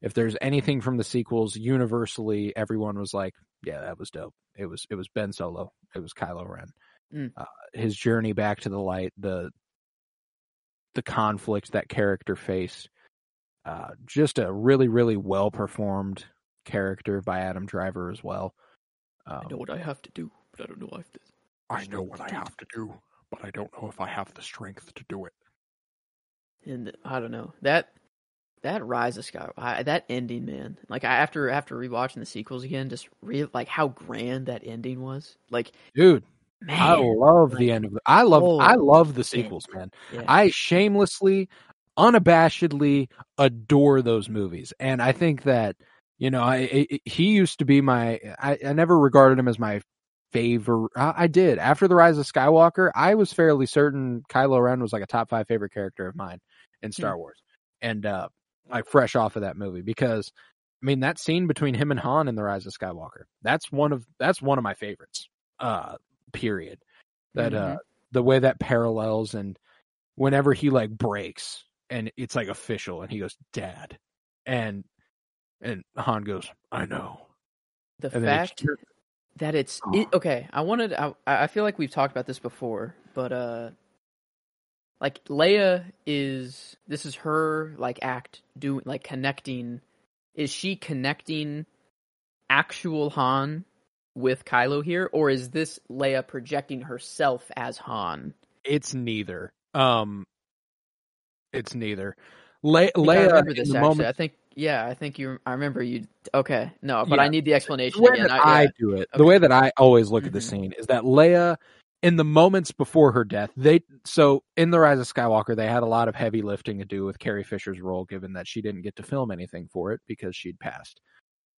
if there's anything from the sequels, universally everyone was like, "Yeah, that was dope." It was it was Ben Solo. It was Kylo Ren. Mm. Uh, his journey back to the light, the the conflict that character faced. Uh, just a really really well performed character by Adam Driver as well. Um, I know what I have to do, but I don't know if this. I know what I have to do, but I don't know if I have the strength to do it. And I don't know that that Rise of Skywalker, I, that ending, man. Like I, after after rewatching the sequels again, just re like how grand that ending was. Like dude, man, I love the like, end of the. I love. oh, I love the man. sequels, man. yeah. I shamelessly, unabashedly adore those movies, and I think that you know, I, I he used to be my. I, I never regarded him as my favorite. I, did after the Rise of Skywalker. I was fairly certain Kylo Ren was like a top five favorite character of mine in Star Wars, and uh like fresh off of that movie because. I mean that scene between him and Han in the Rise of Skywalker. That's one of that's one of my favorites. Uh period. That uh Mhm. the way that parallels and whenever he like breaks and it's like official and he goes dad and and han goes i know the and fact that it's it, okay. I wanted. I I feel like we've talked about this before, but uh, like Leia is this is her like act doing like connecting. Is she connecting actual Han with Kylo here, or is this Leia projecting herself as Han? it's neither um it's neither Le- I think I leia remember in this the actually. moment I think yeah, I think you. I remember you. Okay, no, but Yeah. I need the explanation. the way again. that I, I, do it, the way that I always look at the Mhm. scene is that Leia, in the moments before her death, they so in the Rise of Skywalker, they had a lot of heavy lifting to do with Carrie Fisher's role, given that she didn't get to film anything for it because she'd passed.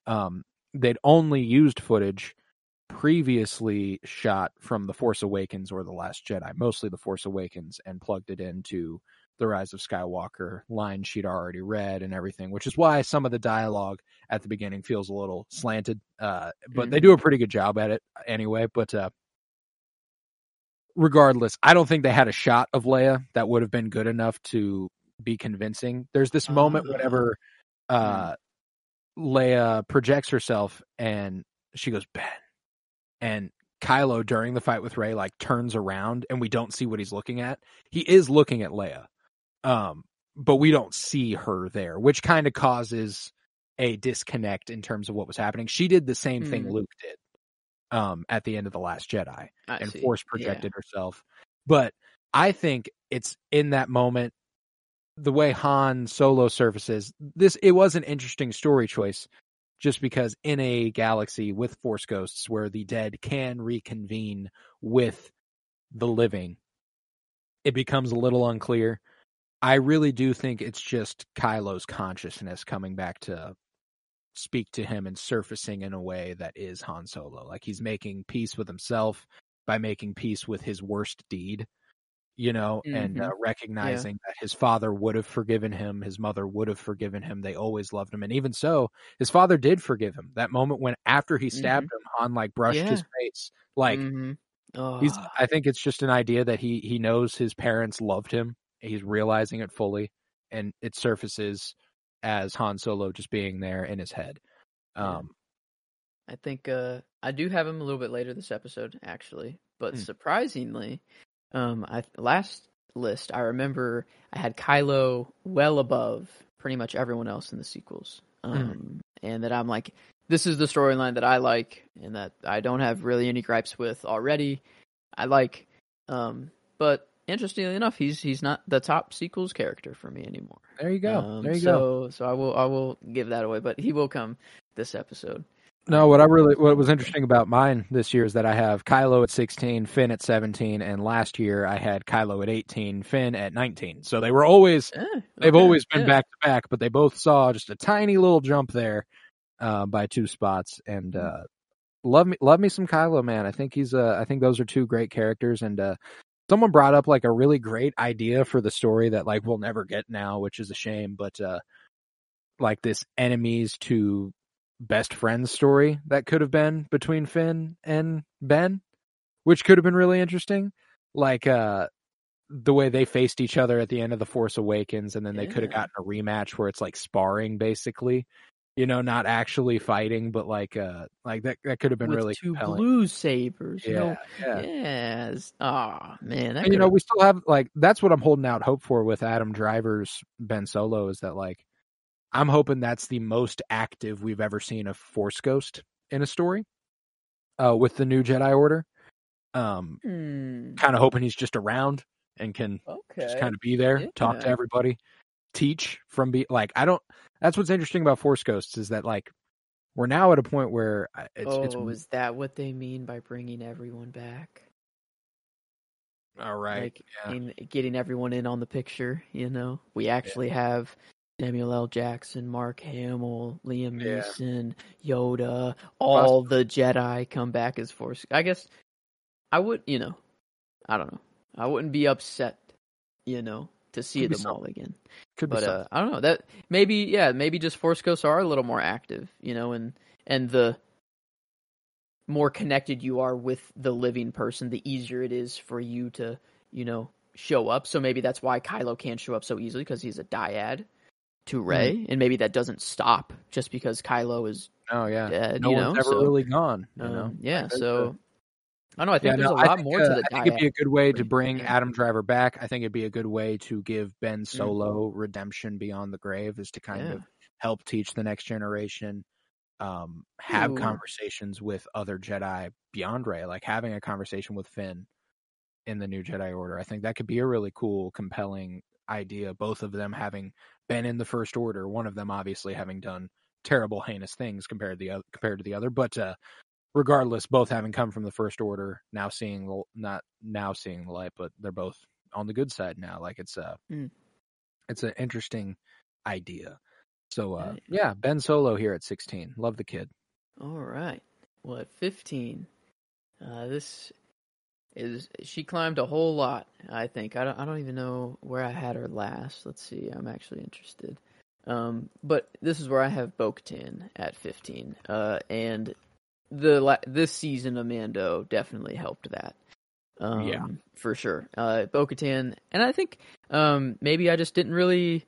Um, they'd only used footage previously shot from The Force Awakens or The Last Jedi, mostly The Force Awakens, and plugged it into the Rise of Skywalker line she'd already read and everything, which is why some of the dialogue at the beginning feels a little slanted. Uh, but they do a pretty good job at it anyway. But uh, regardless, I don't think they had a shot of Leia that would have been good enough to be convincing. There's this moment Ah. whenever uh, Leia projects herself and she goes, Ben. And Kylo, during the fight with Rey, like turns around and we don't see what he's looking at. He is looking at Leia. Um, but we don't see her there, which kind of causes a disconnect in terms of what was happening. She did the same thing Mm. Luke did um, at the end of The Last Jedi I and see. force Yeah. projected herself. But I think it's in that moment, the way Han Solo surfaces this. It was an interesting story choice, just because in a galaxy with force ghosts where the dead can reconvene with the living, it becomes a little unclear. I really do think it's just Kylo's consciousness coming back to speak to him and surfacing in a way that is Han Solo. Like he's making peace with himself by making peace with his worst deed, you know, and uh, recognizing that his father would have forgiven him, his mother would have forgiven him. They always loved him, and even so, his father did forgive him. That moment when after he stabbed him, Han like brushed his face, like. Mhm. Oh, He's. I think it's just an idea that he he knows his parents loved him. He's realizing it fully, and it surfaces as Han Solo just being there in his head. Um, I think uh, I do have him a little bit later this episode, actually. But Hmm. surprisingly, um, I last list I remember I had Kylo well above pretty much everyone else in the sequels, Hmm. um, and that I'm like, this is the storyline that I like, and that I don't have really any gripes with already. I like, um, but interestingly enough, he's he's not the top sequels character for me anymore. there you go. Um, there you go. so so I will I will give that away, but he will come this episode. No, what I really what was interesting about mine this year is that I have Kylo at 16, Finn at 17, and last year I had Kylo at 18, Finn at 19. So they were always Eh, they've always been yeah. back to back, but they both saw just a tiny little jump there uh, by two spots. And Hmm. uh, love me love me some Kylo, man. I think he's uh, I think those are two great characters. And uh, someone brought up like a really great idea for the story that like we'll never get now, which is a shame. But uh, like this enemies to best friends story that could have been between Finn and Ben, which could have been really interesting. Like uh the way they faced each other at the end of the Force Awakens, and then they could have gotten a rematch where it's like sparring, basically. You know, not actually fighting, but like uh like that that could have been with really two compelling. blue sabers. You yeah, know, yeah. yes. Oh man, And you know, we still have like that's what I'm holding out hope for with Adam Driver's Ben Solo is that like I'm hoping that's the most active we've ever seen a Force Ghost in a story. Uh with the new Jedi Order. Um Hmm, kind of hoping he's just around and can okay. just kind of be there, talk to everybody, teach from be like I don't that's what's interesting about Force Ghosts is that like we're now at a point where uh, it's oh, it's is that what they mean by bringing everyone back? all right. Like yeah. in, getting everyone in on the picture. You know, we actually have Samuel L. Jackson, Mark Hamill, Liam Yeah. Neeson, Yoda, all the Jedi come back as Force. I guess I would, you know, I don't know. I wouldn't be upset, you know, to see Could be them all again. Could be But uh, I don't know that maybe yeah maybe just Force Ghosts are a little more active, you know, and and the more connected you are with the living person, the easier it is for you to you know show up. So maybe that's why Kylo can't show up so easily because he's a dyad to Rey, and maybe that doesn't stop just because Kylo is oh yeah. dead. no you one's know, ever so, really gone, you um, know. yeah. So the- I know. I think Yeah, there's no, a lot think, more uh, to the I think it'd be a good way to bring. Adam Driver back. I think it'd be a good way to give Ben Mm. Solo redemption beyond the grave, is to kind Yeah. of help teach the next generation, um, have Ooh. conversations with other Jedi beyond Rey, like having a conversation with Finn in the new Jedi Order. I think that could be a really cool, compelling idea. Both of them having been in the First Order, one of them obviously having done terrible, heinous things compared to the other, compared to the other, but uh, regardless, both having come from the First Order, now seeing the not now seeing the light, but they're both on the good side now. Like it's a, Mm. it's an interesting idea. So uh, Right. yeah, Ben Solo here at 16. Love the kid. All right. Well, at 15, uh, this is she climbed a whole lot. I think I don't. I don't even know where I had her last. Let's see. I'm actually interested. Um, but this is where I have Bo-Katan at 15. Uh, and the la- this season of Mando definitely helped that. Um, Yeah. for sure. Uh, Bo-Katan, and I think um maybe I just didn't really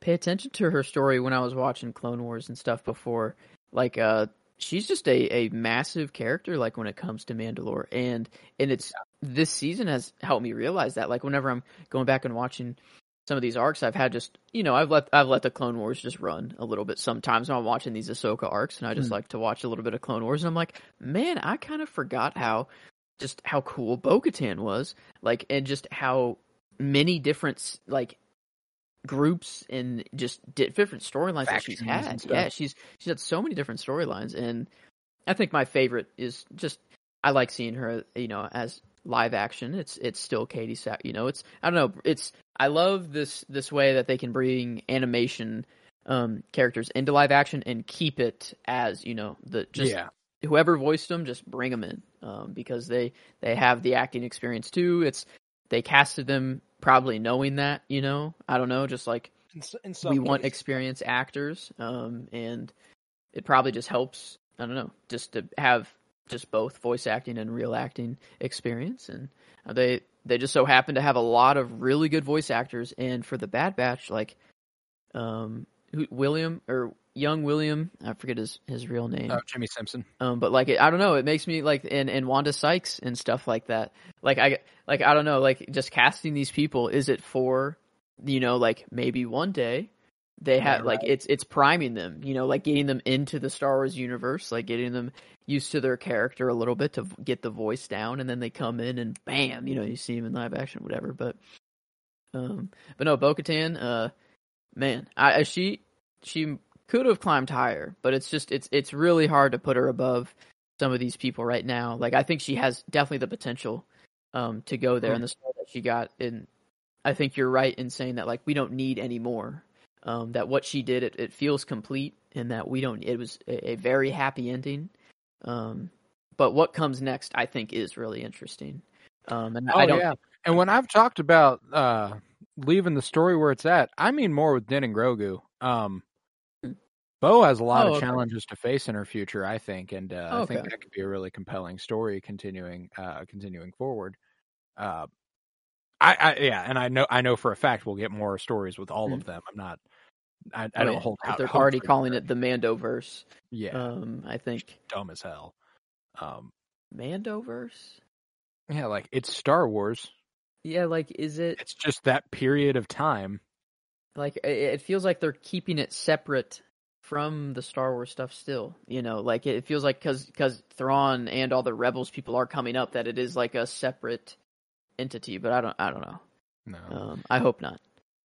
pay attention to her story when I was watching Clone Wars and stuff before. Like, uh, she's just a, a massive character. Like when it comes to Mandalore, and and it's this season has helped me realize that. Like whenever I'm going back and watching some of these arcs, I've had just you know I've let I've let the Clone Wars just run a little bit. Sometimes when I'm watching these Ahsoka arcs, and I just Hmm. like to watch a little bit of Clone Wars, and I'm like, man, I kind of forgot how just how cool Bo-Katan was. Like and just how many different like groups and just di- different storylines that she's had. Yeah, she's she's had so many different storylines, and I think my favorite is just I like seeing her, you know, as live action. It's it's still Katie Sack, you know. It's I don't know. It's I love this this way that they can bring animation um, characters into live action and keep it as you know the just yeah, whoever voiced them, just bring them in um, because they they have the acting experience too. It's they casted them probably knowing that you know? I don't know just like in, s- in some we want experienced actors um, and it probably just helps I don't know just to have just both voice acting and real acting experience and they they just so happen to have a lot of really good voice actors and for the Bad Batch like um who, William or young William I forget his his real name Oh, Jimmy Simpson. um, but like it, I don't know, it makes me like and and Wanda Sykes and stuff like that. Like I like I don't know, like just casting these people. Is it for you know like maybe one day they have Right, like it's it's priming them, you know, like getting them into the Star Wars universe, like getting them used to their character a little bit to get the voice down, and then they come in and bam, you know, you see them in live action, whatever. But um, but no, Bo-Katan, uh, man, I she she could have climbed higher, but it's just it's it's really hard to put her above some of these people right now. Like I think she has definitely the potential um to go there and the story that she got in I think you're right in saying that like we don't need any more. Um that what she did it, it feels complete and that we don't it was a, a very happy ending. Um but what comes next I think is really interesting. Um and Oh I don't yeah. And when I've talked about uh leaving the story where it's at, I mean more with Din and Grogu. Um Hmm. Bo has a lot Oh, of okay. challenges to face in her future, I think, and uh, I think that could be a really compelling story continuing uh continuing forward. Uh I, I yeah, and I know I know for a fact we'll get more stories with all of them. I'm not I, I Hmm. oh, don't yeah, hold out they're already calling it the Mandoverse. Yeah, Um I think dumb as hell. Um Mandoverse? yeah, like it's Star Wars. Yeah, like is it It's just that period of time. like it, it feels like they're keeping it separate from the Star Wars stuff still. You know, like it feels like cuz cuz Thrawn and all the rebels people are coming up that it is like a separate entity, but I don't I don't know. No. Um I hope not.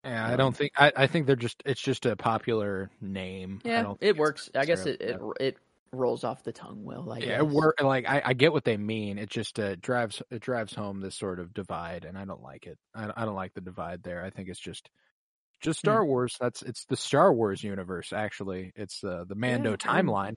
Yeah, I don't think I, I think they're just it's just a popular name. I Yeah, don't think it works. I guess it, it it rolls off the tongue well, I yeah, guess. it work like I, I get what they mean. It just uh, drives it drives home this sort of divide, and I don't like it. I, I don't like the divide there. I think it's just just Hmm. Star Wars. That's it's the Star Wars universe. Actually, it's the the Mando Yeah, timeline.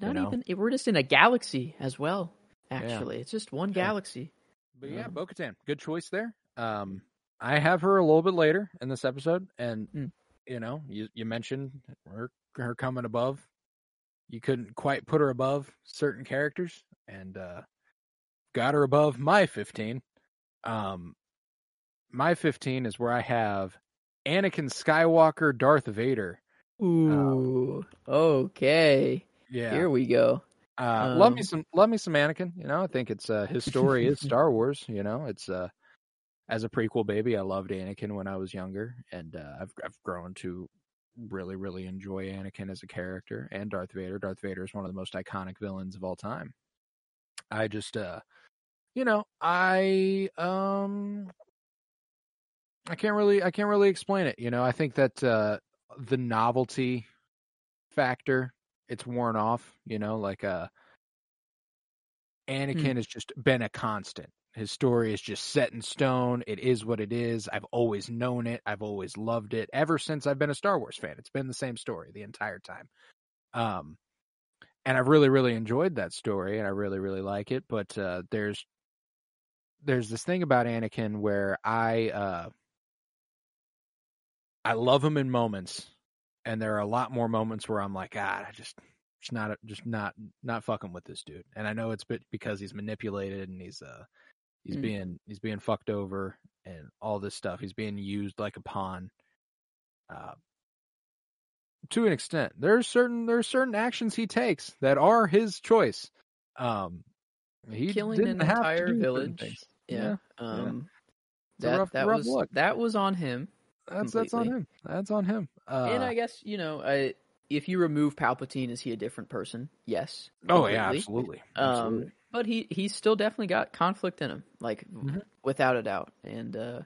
Not know? even we're just in a galaxy as well, actually. It's just one Yeah. galaxy. But yeah, Um, Bo Katan, good choice there. Um, I have her a little bit later in this episode, and Mm. you know, you you mentioned her her coming above. You couldn't quite put her above certain characters, and uh, got her above my fifteen. Um, my fifteen is where I have Anakin Skywalker, Darth Vader. Ooh. okay. Yeah, Here we go. Uh, love me Um, some, love me some Anakin. You know, I think it's uh, his story is (laughs) Star Wars. You know, it's uh, as a prequel baby, I loved Anakin when I was younger, and uh, I've I've grown to really really enjoy Anakin as a character and Darth Vader. Darth Vader is one of the most iconic villains of all time. I just, uh, you know, I um, I can't really I can't really explain it. You know, I think that uh, the novelty factor it's worn off. You know, like uh, Anakin has just been a constant. His story is just set in stone. It is what it is. I've always known it. I've always loved it ever since I've been a Star Wars fan. It's been the same story the entire time. Um, and I've really, really enjoyed that story, and I really, really like it. But uh, there's there's this thing about Anakin where I uh, I love him in moments, and there are a lot more moments where I'm like, God, I just just not just not not fucking with this dude. And I know it's because he's manipulated and he's uh he's Mm. being he's being fucked over and all this stuff. He's being used like a pawn. Uh, to an extent, there's certain there's certain actions he takes that are his choice. Um, he killing didn't an entire village. Yeah. yeah. Um a that rough- that rough was look. that was on him. That's that's on him. That's on him. Uh, and I guess, you know, I, if you remove Palpatine, is he a different person? Yes. oh yeah, completely. absolutely. Um, absolutely. But he he's still definitely got conflict in him, like Mhm. without a doubt. And uh,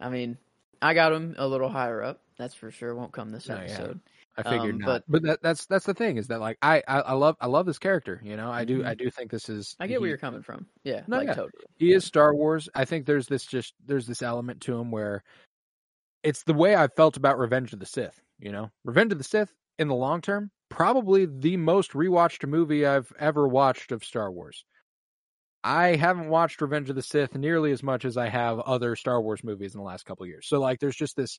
I mean, I got him a little higher up. That's for sure. Won't come this yeah. episode. I figured um, not, but- but, that, that's that's the thing is that like I, I I love I love this character. You know, I do Mhm. I do think this is. I get where you're coming from. Yeah, No, like yeah. totally. He is Star Wars. I think there's this just there's this element to him where it's the way I felt about Revenge of the Sith. You know, Revenge of the Sith in the long term, probably the most rewatched movie I've ever watched of Star Wars. I haven't watched Revenge of the Sith nearly as much as I have other Star Wars movies in the last couple years. So like there's just this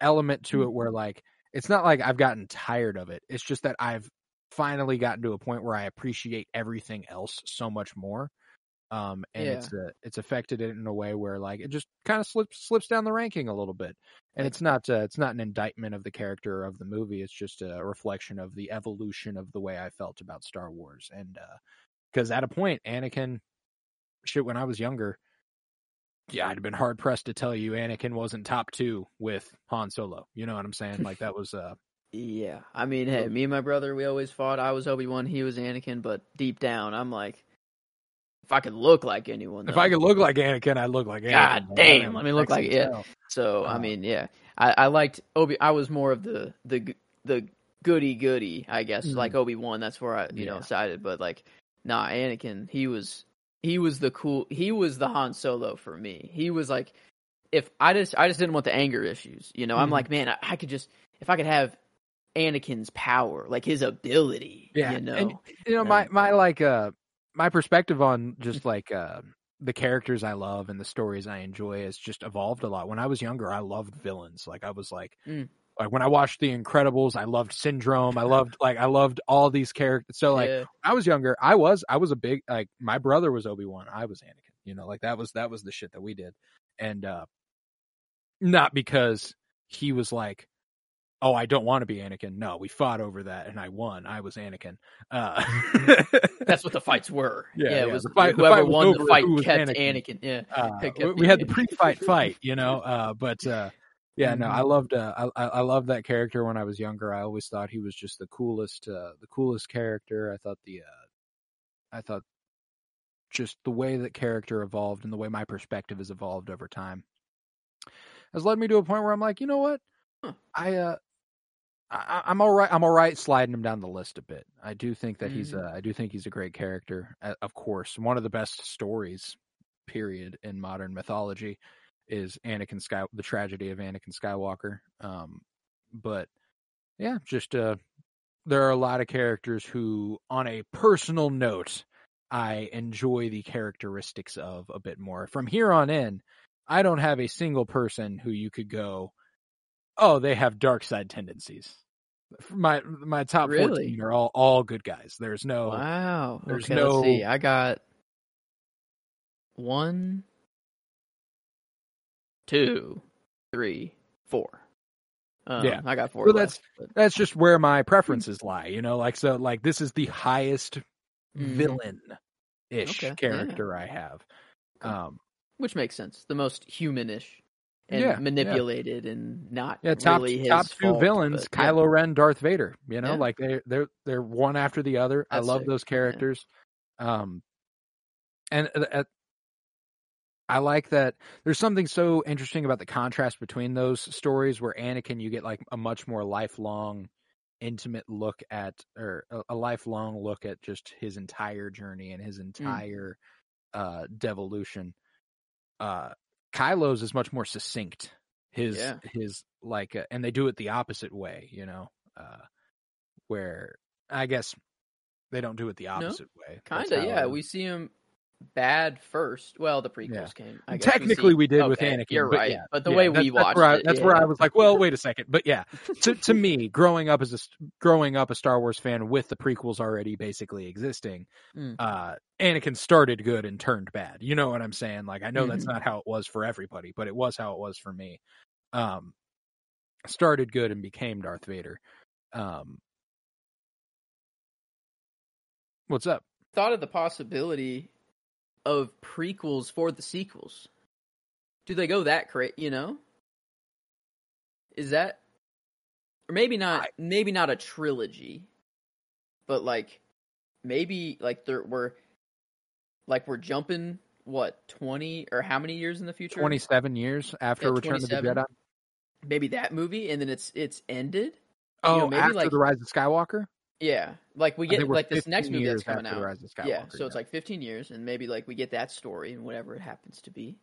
element to it where mm-hmm. like it's not like I've gotten tired of it. It's just that I've finally gotten to a point where I appreciate everything else so much more. Um, and Yeah. it's uh, it's affected it in a way where like it just kind of slips slips down the ranking a little bit. And it's not uh, it's not an indictment of the character of the movie. It's just a reflection of the evolution of the way I felt about Star Wars. And because at a point, Anakin, shit, when I was younger, yeah, I'd have been hard pressed to tell you Anakin wasn't top two with Han Solo. You know what I'm saying? Like that was uh Yeah, I mean, hey, me and my brother, we always fought. I was Obi Wan, he was Anakin, but deep down, I'm like, if I could look like anyone, if. I could look like Anakin, I'd look like Anakin. God damn, I'm let me look like- as yeah. So I Uh, mean, yeah, I, I liked Obi. I was more of the the the goody goody, I guess, Mhm. like Obi Wan. That's where I you know Yeah. sided. But like, nah, Anakin, he was he was the cool. He was the Han Solo for me. He was like, if I just I just didn't want the anger issues. You know, I'm Mhm. like, man, I, I could just if I could have Anakin's power, like his ability. Yeah, you know. and you know my my like uh my perspective on just like uh the characters I love and the stories I enjoy has just evolved a lot. When I was younger, I loved villains. Like I was like Mm. like when I watched The Incredibles, I loved Syndrome. I loved like I loved all these characters. So like yeah. when I was younger, I was I was a big like my brother was Obi Wan, I was Anakin. You know, like that was that was the shit that we did, and uh not because he was like, oh, I don't want to be Anakin. No, we fought over that, and I won. I was Anakin. Uh, (laughs) That's what the fights were. Yeah, (laughs) Yeah, yeah, it was the fight- the whoever fight was won the fight kept Anakin. Anakin. Yeah. uh, It we, we had the pre-fight fight, you know. (laughs) Uh, but uh, yeah, no. I loved uh, I I I loved that character when I was younger. I always thought he was just the coolest uh, the coolest character. I thought the uh, I thought just the way that character evolved and the way my perspective has evolved over time has led me to a point where I'm like, you know what, Huh. I uh. I, I'm all right. I'm all right sliding him down the list a bit. I do think that he's. Mhm. Uh, I do think he's a great character. Of course, one of the best stories, period, in modern mythology, is Anakin Sky. The tragedy of Anakin Skywalker. Um, but yeah, just uh, there are a lot of characters who, on a personal note, I enjoy the characteristics of a bit more. From here on in, I don't have a single person who you could go, oh, they have dark side tendencies. My my top Really? fourteen are all all good guys. There's no Wow. there's okay, let's see. no- I got one, two, three, four. Um, Yeah. I got four. Well, left, that's- that's just where my preferences lie. You know, like so, like this is the highest Mhm. villain ish Okay, yeah. character I have. Okay. Um, which makes sense. The most humanish and Yeah, yeah. manipulated and not yeah, top really his top two fault, villains, but, yeah. Kylo Ren, Darth Vader. You know, Yeah. like they they're they're one after the other. I love sick, those yeah. characters. Um, and uh, I like that. There's something so interesting about the contrast between those stories, where Anakin, you get like a much more lifelong, intimate look at, or a, a lifelong look at just his entire journey and his Mm. entire uh devolution. Uh, Kylo's is much more succinct. His Yeah. his like, uh, and they do it the opposite way. You know, uh, where I guess they don't do it the opposite way. Kind of, yeah. We see him bad first. Well, the prequels Yeah. came. I guess Technically, see- we did with Anakin. You're but right, yeah, but the yeah, way that's- we that's watched where I, it, that's yeah. where I was like, well, wait a second. But yeah, (laughs) to to me, growing up as a growing up a Star Wars fan with the prequels already basically existing, Mm. uh, Anakin started good and turned bad. You know what I'm saying? Like, I know that's Mhm. not how it was for everybody, but it was how it was for me. Um, started good and became Darth Vader. Um, what's up? thought of the possibility of prequels for the sequels. Do they go that crazy? You know, is that or maybe not? I- maybe not a trilogy, but like maybe like there we're like we're jumping what twenty or how many years in the future? 27 years after Yeah, Return of the Jedi. Maybe that movie, and then it's it's ended. Oh, know, maybe after like- the Rise of Skywalker. Yeah, like we get like this next movie that's coming out. the Rise of Skywalker. yeah, so it's like 15 years, and maybe like we get that story and whatever it happens to be.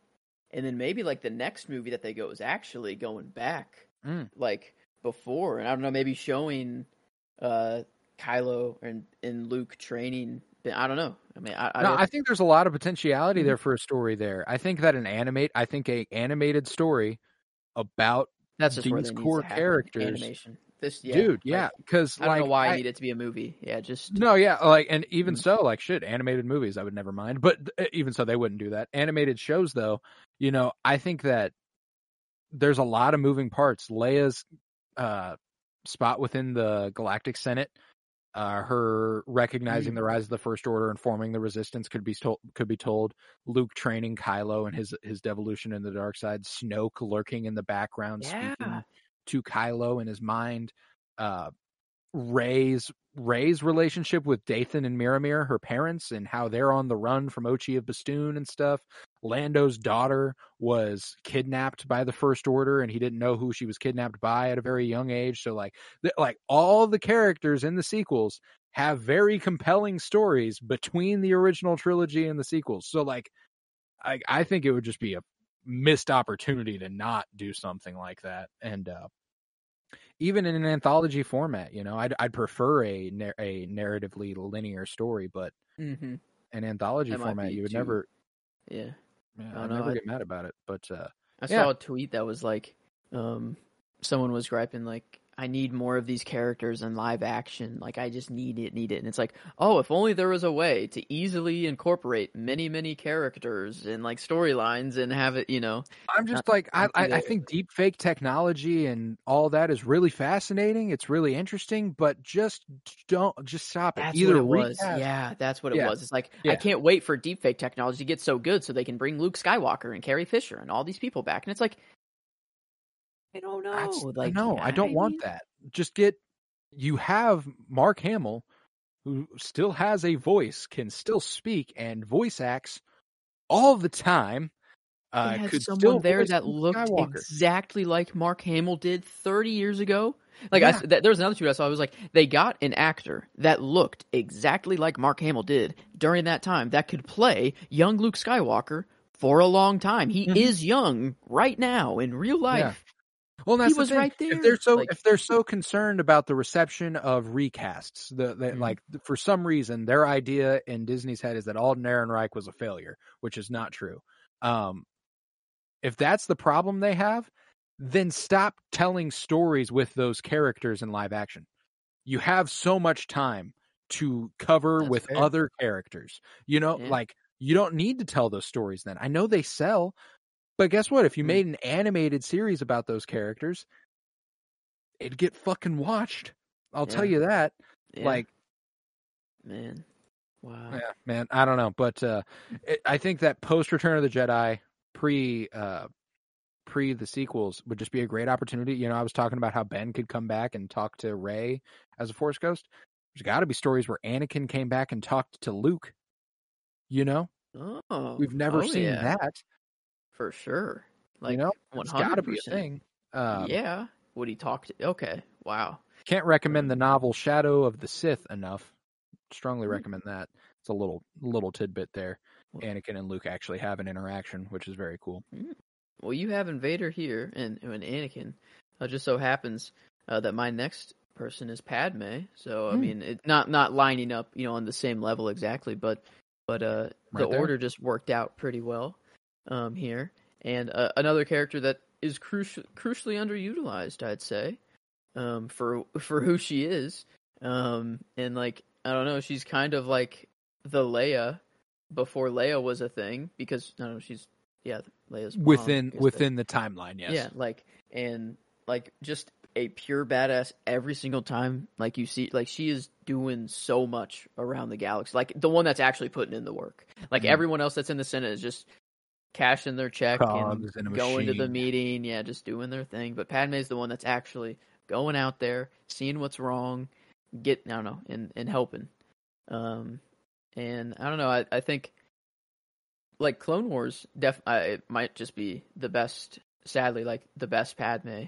and then maybe like the next movie that they go is actually going back Mm. like before, and I don't know, maybe showing uh Kylo and and Luke training. I don't know. I mean, I, I, no, I think there's a lot of potentiality Mhm. there for a story there. I think that an animate, I think a animated story about that's these core characters- animation. This, yeah, dude, yeah, because I don't like know why I- I need it to be a movie. Yeah, just No, yeah, like, and even Mm. so, like, shit, animated movies, I would never mind. But uh, even so, they wouldn't do that. Animated shows, though, you know, I think that there's a lot of moving parts. Leia's uh, spot within the Galactic Senate, uh, her recognizing Mm. the rise of the First Order and forming the Resistance could be told. Could be told. Luke training Kylo and his his devolution in the dark side. Snoke lurking in the background, Yeah. speaking to Kylo in his mind. Uh, Rey's Rey's relationship with Dathan and Miramir, her parents, and how they're on the run from Ochi of Bestoon and stuff. Lando's daughter was kidnapped by the First Order, and he didn't know who she was kidnapped by at a very young age. So, like, th- like all the characters in the sequels have very compelling stories between the original trilogy and the sequels. So, like, I I think it would just be a missed opportunity to not do something like that, and uh, even in an anthology format, you know, I'd I'd prefer a a narratively linear story, but hmm an anthology That format, you would too- never, yeah. yeah, Oh, I'd no, never I- get mad about it. But uh, I Yeah. saw a tweet that was like, um, someone was griping like, I need more of these characters in live action. Like, I just need it, need it. And it's like, oh, if only there was a way to easily incorporate many, many characters and like storylines and have it, you know. I'm just like I, not I, I think deep fake technology and all that is really fascinating. It's really interesting, but just don't just stop it. That's Either what it was. recast- Yeah, that's what it Yeah. was. It's like Yeah. I can't wait for deepfake technology to get so good so they can bring Luke Skywalker and Carrie Fisher and all these people back. And it's like, I don't know. That's- like, no, I don't want mean- that. Just get you have Mark Hamill, who still has a voice, can still speak and voice acts all the time. Uh, They had could someone there that looked Skywalker. exactly like Mark Hamill did 30 years ago. Like I Yeah. s th- there was another tweet I saw. I was like, they got an actor that looked exactly like Mark Hamill did during that time that could play young Luke Skywalker for a long time. He Mhm. is young right now in real life. Well, that's He was thing. right If they're so Like- if they're so concerned about the reception of recasts, the, the Mhm. like for some reason their idea in Disney's head is that Alden Ehrenreich was a failure, which is not true. Um, if that's the problem they have, then stop telling stories with those characters in live action. You have so much time to cover That's with fair. other characters. You know, Yeah. like you don't need to tell those stories then. I know they sell, but guess what? If you Mm. made an animated series about those characters, it'd get fucking watched. I'll tell you that. Yeah, Like, man, wow. yeah, man, I don't know, but uh, it, I think that post Return of the Jedi, pre uh, pre the sequels, would just be a great opportunity. You know, I was talking about how Ben could come back and talk to Rey as a Force Ghost. There's got to be stories where Anakin came back and talked to Luke. You know, Oh, we've never oh, seen yeah, that. For sure. Like you know, it's got hundred to be a percent. thing. Um, Yeah, would he talk to? Okay, wow. Can't recommend the novel Shadow of the Sith enough. Strongly Hmm. recommend that. It's a little little tidbit there. Anakin and Luke actually have an interaction, which is very cool. Well, you have Invader here and, and Anakin. It just so happens uh, that my next person is Padme. So I Hmm. mean, it, not not lining up, you know, on the same level exactly, but but uh, Right the there. order just worked out pretty well um, here. And uh, another character that is crucial, crucially underutilized, I'd say, um, for for who she is. Um, and like I don't know, she's kind of like the Leia before Leia was a thing because know, she's yeah, Leia's mom, within within the timeline, yes. yeah, like and like just a pure badass every single time. Like you see, like she is doing so much around the galaxy. Like the one that's actually putting in the work. Like Mhm. everyone else that's in the Senate is just cashing their check Cogs and going to the meeting. Yeah, just doing their thing. But Padme's the one that's actually going out there, seeing what's wrong, get I don't know, and and helping. Um, and I don't know. I I think like Clone Wars, def uh, it might just be the best. Sadly, like the best Padme,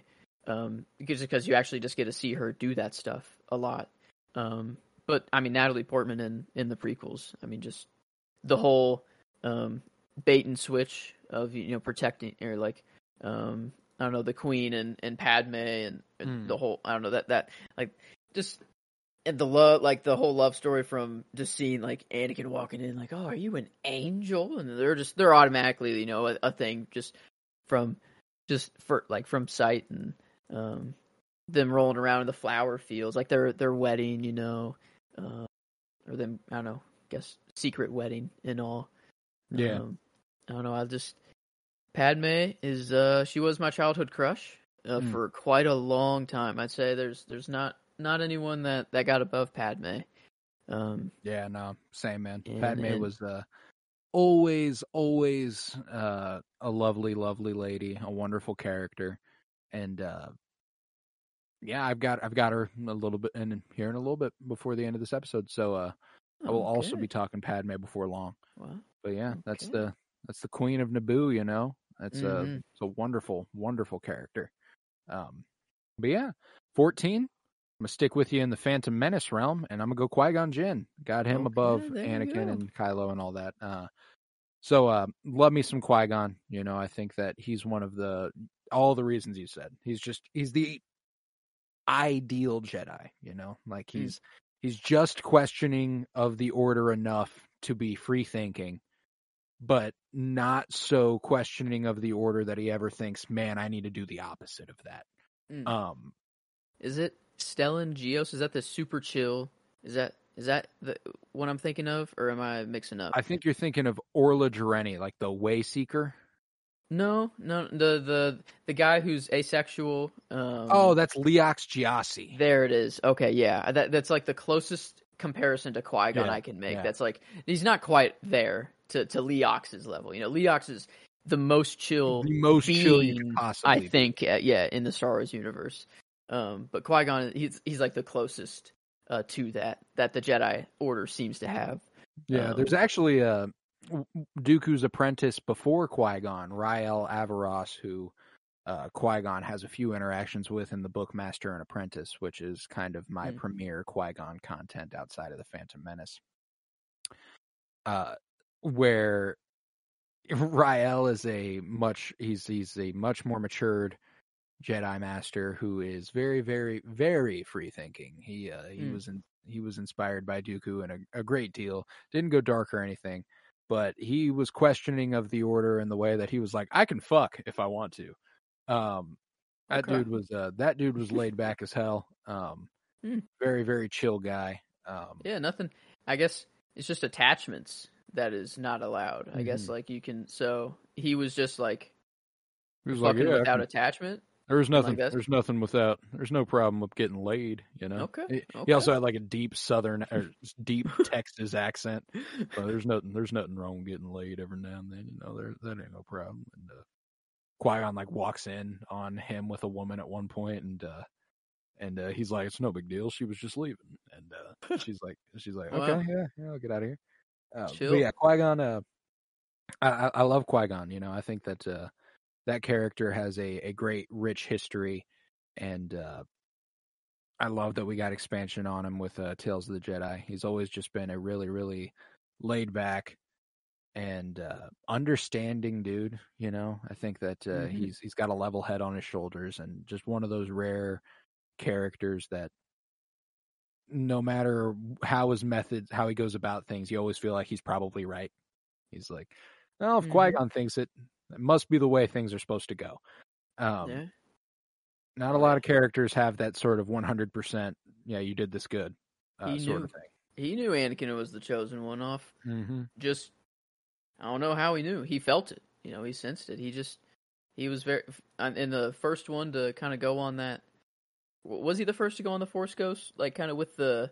um, because because you actually just get to see her do that stuff a lot. Um, but I mean Natalie Portman in in the prequels. I mean just the whole um bait and switch of you know protecting or like um I don't know the queen and and Padme and, and Mm. the whole I don't know that that like just and the love like the whole love story from just seeing like Anakin walking in like oh are you an angel and they're just they're automatically you know a, a thing just from just for like from sight and um them rolling around in the flower fields like their their wedding you know uh, or them I don't know guess secret wedding and all Yeah. um, I don't know. I just Padme is uh she was my childhood crush uh, Mm. for quite a long time. I'd say there's there's not not anyone that that got above Padme. Um, Yeah, no, same man. And- Padme and- was uh, always, always uh, a lovely, lovely lady, a wonderful character, and uh, yeah, I've got I've got her a little bit in here in a little bit before the end of this episode. So uh, I will also be talking Padme before long. Wow. But yeah, that's the that's the Queen of Naboo. You know, that's a Mhm. it's a wonderful, wonderful character. Um, but yeah, fourteen. I'm gonna stick with you in the Phantom Menace realm, and I'm gonna go Qui Gon Jinn. Got him Okay, above Anakin go. and Kylo and all that. Uh, so uh, love me some Qui Gon. You know, I think that he's one of the all the reasons you said. He's just he's the ideal Jedi. You know, like Mm. he's he's just questioning of the Order enough to be free thinking, but not so questioning of the Order that he ever thinks, man, I need to do the opposite of that. Mm. Um, Is it Stellan Gios? Is that the super chill? Is that is that the what I'm thinking of, or am I mixing up? I think you're thinking of Orla Jareni, like the Way Seeker. No, no, the the the guy who's asexual. Um, oh, that's Leox Gyasi. There it is. Okay, yeah, that that's like the closest comparison to Qui Gon Yeah, I can make. yeah. That's like he's not quite there to to Leox's level. You know, Leox is the most chill, the most chill you could possibly. I be. think. Uh, yeah, in the Star Wars universe. Um, but Qui Gon, he's he's like the closest uh, to that that the Jedi Order seems to have. Yeah, Um, there's actually a Dooku's apprentice before Qui Gon, Rael Averross, who uh, Qui Gon has a few interactions with in the book Master and Apprentice, which is kind of my Hmm. premier Qui Gon content outside of the Phantom Menace. Uh, where (laughs) Rael is a much he's he's a much more matured Jedi Master who is very very very free thinking. He uh, he Hmm. was in, he was inspired by Dooku and a, a great deal. Didn't go dark or anything, but he was questioning of the order in the way that he was like, I can fuck if I want to. Um, that Okay. dude was uh, that dude was laid back as hell. Um, Hmm. very very chill guy. Um, Yeah, nothing. I guess it's just attachments that is not allowed. I guess Mhm. like you can. So he was just like he was like, yeah, without can- attachment. There's nothing. that's- there's nothing without. There's no problem with getting laid. You know. Okay, He, he also had like a deep Southern or (laughs) deep Texas accent. So there's nothing. There's nothing wrong with getting laid every now and then. You know, there that ain't no problem. And uh, Qui Gon like walks in on him with a woman at one point, and uh, and uh, he's like, "It's no big deal. She was just leaving." And uh, (laughs) she's like, "She's like, okay, yeah, yeah, I'll get out of here." Uh, but yeah, Qui Gon. Uh, I, I love Qui Gon. You know, I think that uh, that character has a a great rich history, and uh, I love that we got expansion on him with uh, Tales of the Jedi. He's always just been a really really laid back and uh, understanding dude. You know, I think that uh, Mhm. he's he's got a level head on his shoulders, and just one of those rare characters that no matter how his methods, how he goes about things, you always feel like he's probably right. He's like, well, if Mhm. Qui Gon thinks it, it must be the way things are supposed to go. Um, yeah. Not a lot of characters have that sort of 100%, yeah, you did this good uh, sort knew. of thing. He knew Anakin was the chosen one off. Mm-hmm. Just I don't know how he knew. He felt it. You know, he sensed it. He just he was very uh, in the first one to kind of go on that. Was he the first to go on the Force Ghost? Like kind of with the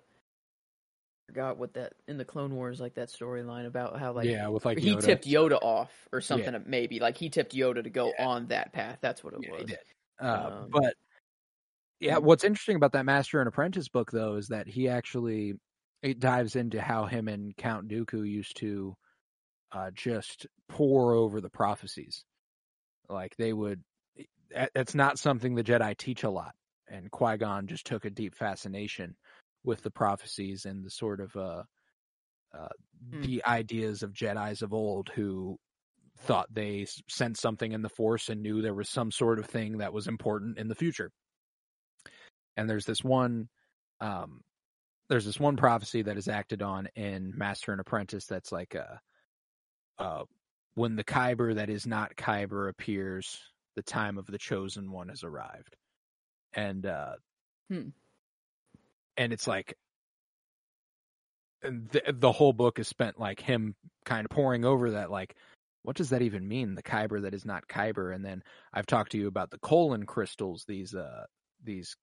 forgot what that in the Clone Wars like that storyline about how like yeah, with like he Yoda. tipped Yoda off or something maybe like he tipped Yoda to go Yeah. on that path. That's what it Yeah, he was. did. Uh, Um, but yeah, what's interesting about that Master and Apprentice book, though, is that he actually it dives into how him and Count Dooku used to uh, just pour over the prophecies. Like they would. That's not something the Jedi teach a lot, and Qui Gon just took a deep fascination with the prophecies and the sort of uh, uh, Hmm. the ideas of Jedi's of old who thought they sensed something in the Force and knew there was some sort of thing that was important in the future. And there's this one, um, there's this one prophecy that is acted on in Master and Apprentice that's like, uh, uh, when the Kyber that is not Kyber appears, the time of the chosen one has arrived. And, uh, Hmm. and it's like, the, the whole book is spent like him kind of pouring over that, like, what does that even mean? The Kyber that is not Kyber. And then I've talked to you about the colon crystals, these, uh, these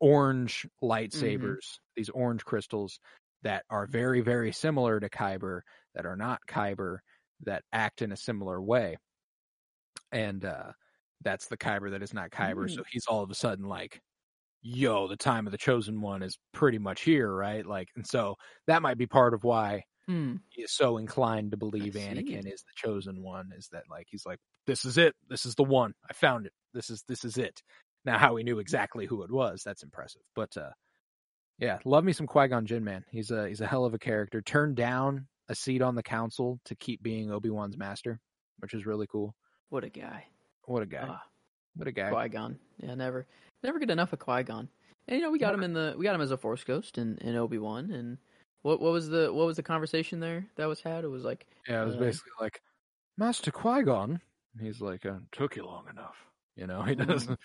orange lightsabers, these orange crystals that are very, very similar to Kyber, that are not Kyber, that act in a similar way. And uh that's the Kyber that is not Kyber. So he's all of a sudden like, yo, the time of the chosen one is pretty much here, right? Like and so that might be part of why Hmm. he is so inclined to believe. Anakin is the chosen one, is that like he's like, This is it. This is the one. I found it. This is this is it. Now how he knew exactly who it was, that's impressive. But uh yeah, love me some Qui Gon Jinn, man. He's a he's a hell of a character. Turned down a seat on the council to keep being Obi Wan's master, which is really cool. What a guy. What a guy! Ah, what a guy! Qui Gon. Yeah, never, never get enough of Qui Gon. And you know, we got him in the, we got him as a Force Ghost in, in Obi Wan. And what, what was the, what was the conversation there that was had? It was like, Yeah, it was Uh, basically like Master Qui Gon. He's like, uh, took you long enough. You know, (laughs) he does Mm.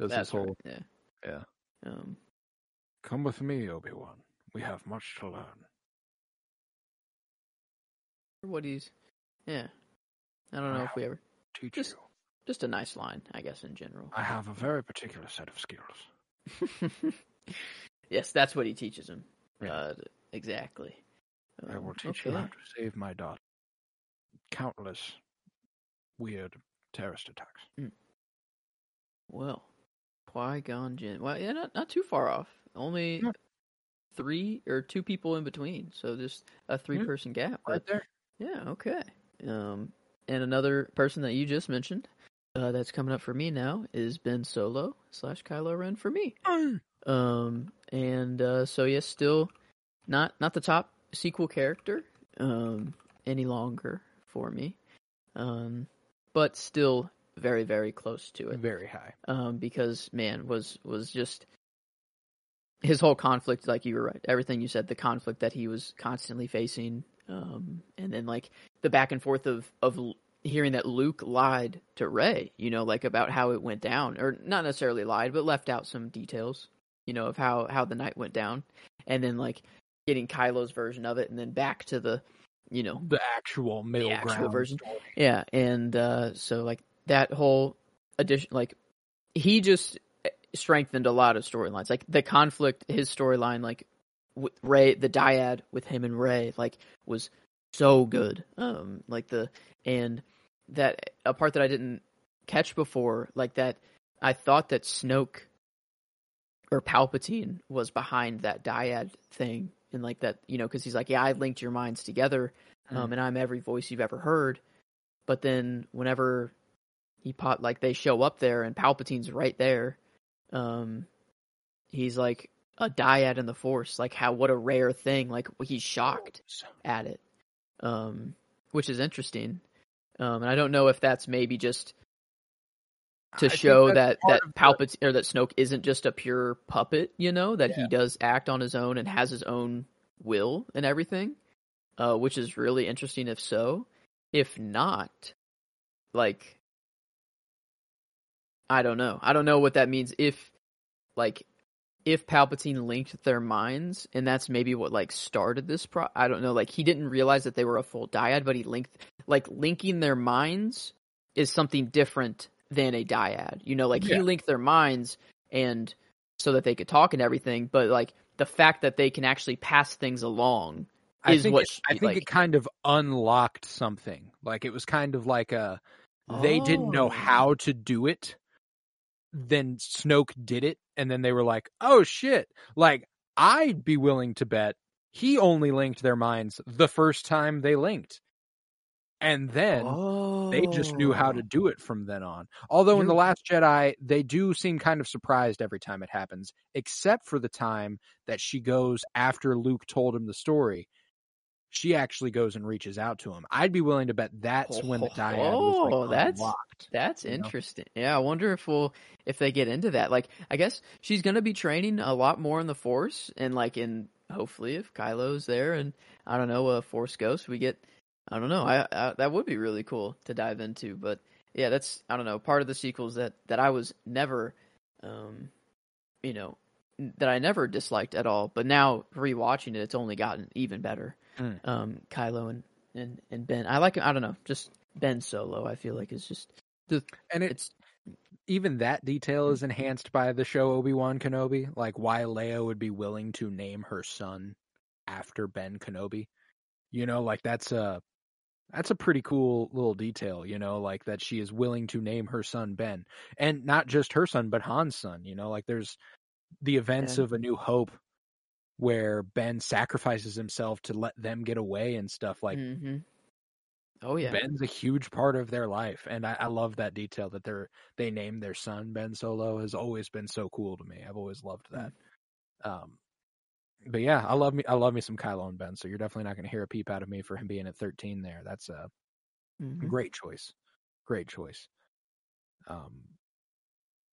does this whole right, yeah, yeah. Um, Come with me, Obi Wan. We have much to learn. what he's, yeah. I don't know if we ever, Teach Just- you. Just a nice line, I guess, in general. I have a very particular set of skills. (laughs) yes, that's what he teaches him. Yeah. Uh, exactly. I Um, will teach you how to save my daughter. Countless weird terrorist attacks. Well, Qui Gon Jinn. Well, yeah, not not too far off. Only Yeah. three or two people in between, so just a three person gap. Right there. yeah, okay. Um, and another person that you just mentioned, uh, that's coming up for me now is Ben Solo slash Kylo Ren for me. Um, and uh, so yes, still not not the top sequel character um any longer for me. Um, but still very very close to it Very high. um, because man was was just his whole conflict. Like you were right, everything you said, the conflict that he was constantly facing, um, and then like the back and forth of of hearing that Luke lied to Rey, you know, like about how it went down, or not necessarily lied, but left out some details, you know, of how how the night went down, and then like getting Kylo's version of it, and then back to the, you know, The actual middle actual ground version. story. yeah, and uh, so like that whole addition, like he just strengthened a lot of storylines. Like the conflict, his storyline, like with Rey, the dyad with him and Rey, like was so good. Um, like the and that a part that I didn't catch before, like that I thought that Snoke or Palpatine was behind that dyad thing, and like that, you know, because he's like, yeah, I linked your minds together, um, and I'm every voice you've ever heard. But then whenever he pop like they show up there and Palpatine's right there, um, he's like a dyad in the Force. Like how what a rare thing. Like he's shocked at it, um, which is interesting. Um, and I don't know if that's maybe just to I show that that Palpatine or that Snoke isn't just a pure puppet. You know that he does act on his own and has his own will and everything, uh, which is really interesting. If so, if not, like I don't know. I don't know what that means. If like if Palpatine linked their minds, and that's maybe what like started this pro. I don't know. Like he didn't realize that they were a full dyad, but he linked like linking their minds is something different than a dyad. You know, like he linked their minds and so that they could talk and everything, but like the fact that they can actually pass things along I is think what it, she- I think like- it kind of unlocked something. Like it was kind of like a they didn't know Oh. how to do it. Then Snoke did it, and then they were like, "Oh shit!" Like I'd be willing to bet he only linked their minds the first time they linked, and then they just knew how to Oh. do it from then on. Although in the Last Jedi, they do seem kind of surprised every time it happens, except for the time that she goes after Luke told him the story. she actually goes and reaches out to him. I'd be willing to bet that's when the oh, dyad was Oh, like that's- unlocked. That's you know? interesting. Yeah, I wonder if we'll if they get into that. Like, I guess she's gonna be training a lot more in the Force, and like in hopefully if Kylo's there, and I don't know, a Force Ghost, we get. I don't know. I, I that would be really cool to dive into, but yeah, that's I don't know part of the sequels that that I was never, um, you know, that I never disliked at all. But now rewatching it, it's only gotten even better. Mm. Um, Kylo and and and Ben, I like. I don't know, just Ben Solo. I feel like is just And it, it's even that detail is enhanced by the show Obi Wan Kenobi, like why Leia would be willing to name her son after Ben Kenobi. You know, like that's a that's a pretty cool little detail. You know, like that she is willing to name her son Ben, and not just her son, but Han's son. You know, like there's the events Yeah. of A New Hope where Ben sacrifices himself to let them get away and stuff like hmm Oh yeah. Ben's a huge part of their life, and I, I love that detail that they're they named their son Ben Solo has always been so cool to me. I've always loved that. Um, but yeah, I love me I love me some Kylo and Ben. So you're definitely not going to hear a peep out of me for him being at 13 there. That's a Mhm. great choice, great choice. Um,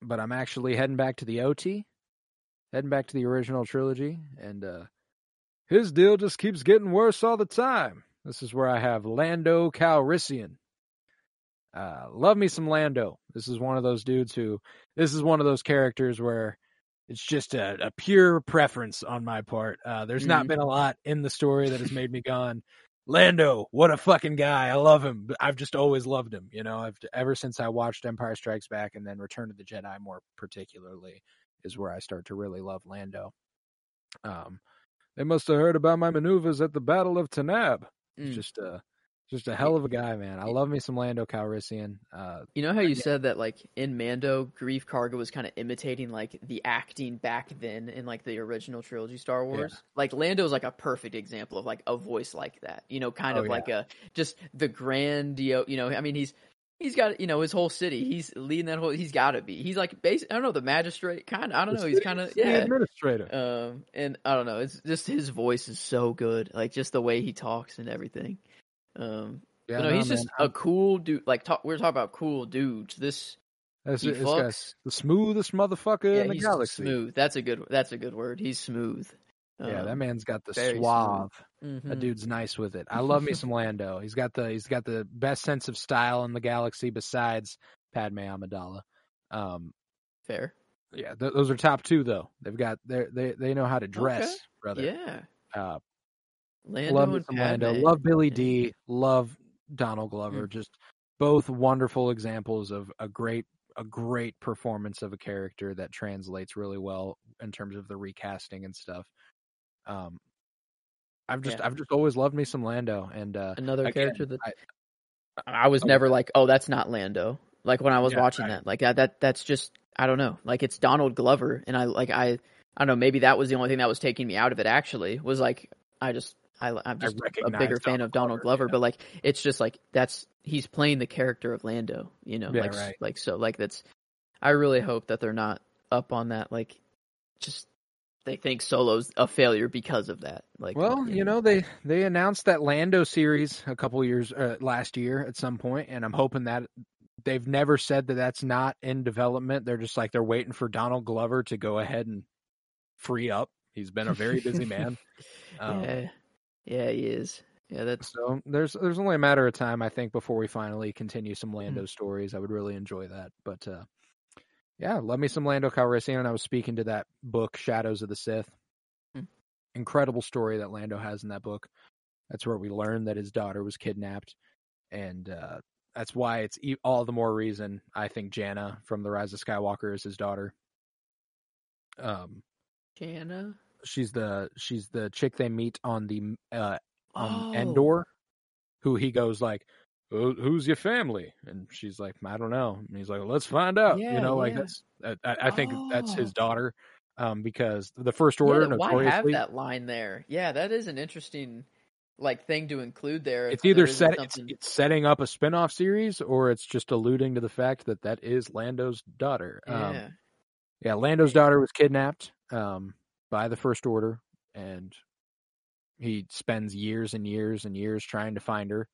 but I'm actually heading back to the OT, heading back to the original trilogy, and uh, his deal just keeps getting worse all the time. This is where I have Lando Calrissian. Uh, love me some Lando. This is one of those dudes who, this is one of those characters where it's just a, a pure preference on my part. Uh, there's not Mhm. been a lot in the story that has made me gone, Lando, what a fucking guy. I love him. I've just always loved him. You know, I've ever since I watched Empire Strikes Back and then Return of the Jedi more particularly is where I start to really love Lando. Um, they must have heard about my maneuvers at the Battle of Tanab. Mm. just a just a hell of a guy, man. I love me some Lando Calrissian. Uh, You know how you Yeah. said that like in Mando, Greef Karga was kind of imitating like the acting back then in like the original trilogy Star Wars. Like Lando's like a perfect example of like a voice like that. You know, kind Oh, of like a just the grandio. You know, I mean, he's he's got you know his whole city. He's leading that whole. He's got to be. He's like basic. I don't know the magistrate kind. of I don't know. He's kind of yeah. administrator. Um, and I don't know. It's just his voice is so good. Like just the way he talks and everything. Um, yeah, no, no, he's just a cool dude. Like talk, we're talking about cool dudes. This That's it. This the smoothest motherfucker Yeah, in the he's galaxy. smooth. That's a good. That's a good word. He's smooth. Yeah, that Um, man's got the suave. mhm. That dude's nice with it. I (laughs) love me some Lando. He's got the he's got the best sense of style in the galaxy besides Padme Amidala. Um, Fair. yeah, th- those are top two though. They've got they they they know how to dress, Okay. brother. Yeah. Uh, Lando love. Lando. Love Billy Yeah. D. Love Donald Glover. Just both wonderful examples of a great a great performance of a character that translates really well in terms of the recasting and stuff. Um, I've just Yeah. I've just always loved me some Lando and uh, Another again, character that I- I was Oh, never like, oh, that's not Lando. Like when I was Yeah, watching right. that, like that, that that's just I don't know. Like it's Donald Glover, and I like I I don't know. Maybe that was the only thing that was taking me out of it. Actually, was like I just I I'm just a recognize bigger fan of Donald Glover, Glover, yeah. but like it's just like that's he's playing the character of Lando. You know, Yeah, like right. like so like that's. I really hope that they're not up on that. Like, just they think Solo's a failure because of that. Like, Well, you know they they announced that Lando series a couple years uh, last year at some point, and I'm hoping that they've never said that that's not in development. They're just like they're waiting for Donald Glover to go ahead and free up. He's been a very busy man. (laughs) Um, yeah, yeah, he is. Yeah, that's So there's there's only a matter of time, I think, before we finally continue some Lando stories. I would really enjoy that. But uh, yeah, love me some Lando Calrissian. And I was speaking to that book, Shadows of the Sith. Hmm. Incredible story that Lando has in that book. That's where we learn that his daughter was kidnapped, and uh, that's why it's e- all the more reason I think Jannah from the Rise of Skywalker is his daughter. Um, Jannah. She's the she's the chick they meet on the uh, on Oh. Endor, who he goes like, "Who's your family?" And she's like, "I don't know." And he's like, well, "Let's find out." you know, like yeah. that's I, I think that's his Oh. daughter, um, because the First Yeah, Order that- why have that line there? Yeah, that is an interesting like thing to include there. it's either there set it's, it's setting up a spin-off series or it's just alluding to the fact that that is Lando's daughter. Um, yeah. Yeah, Lando's daughter was kidnapped um, by the First Order, and he spends years and years and years trying to find her,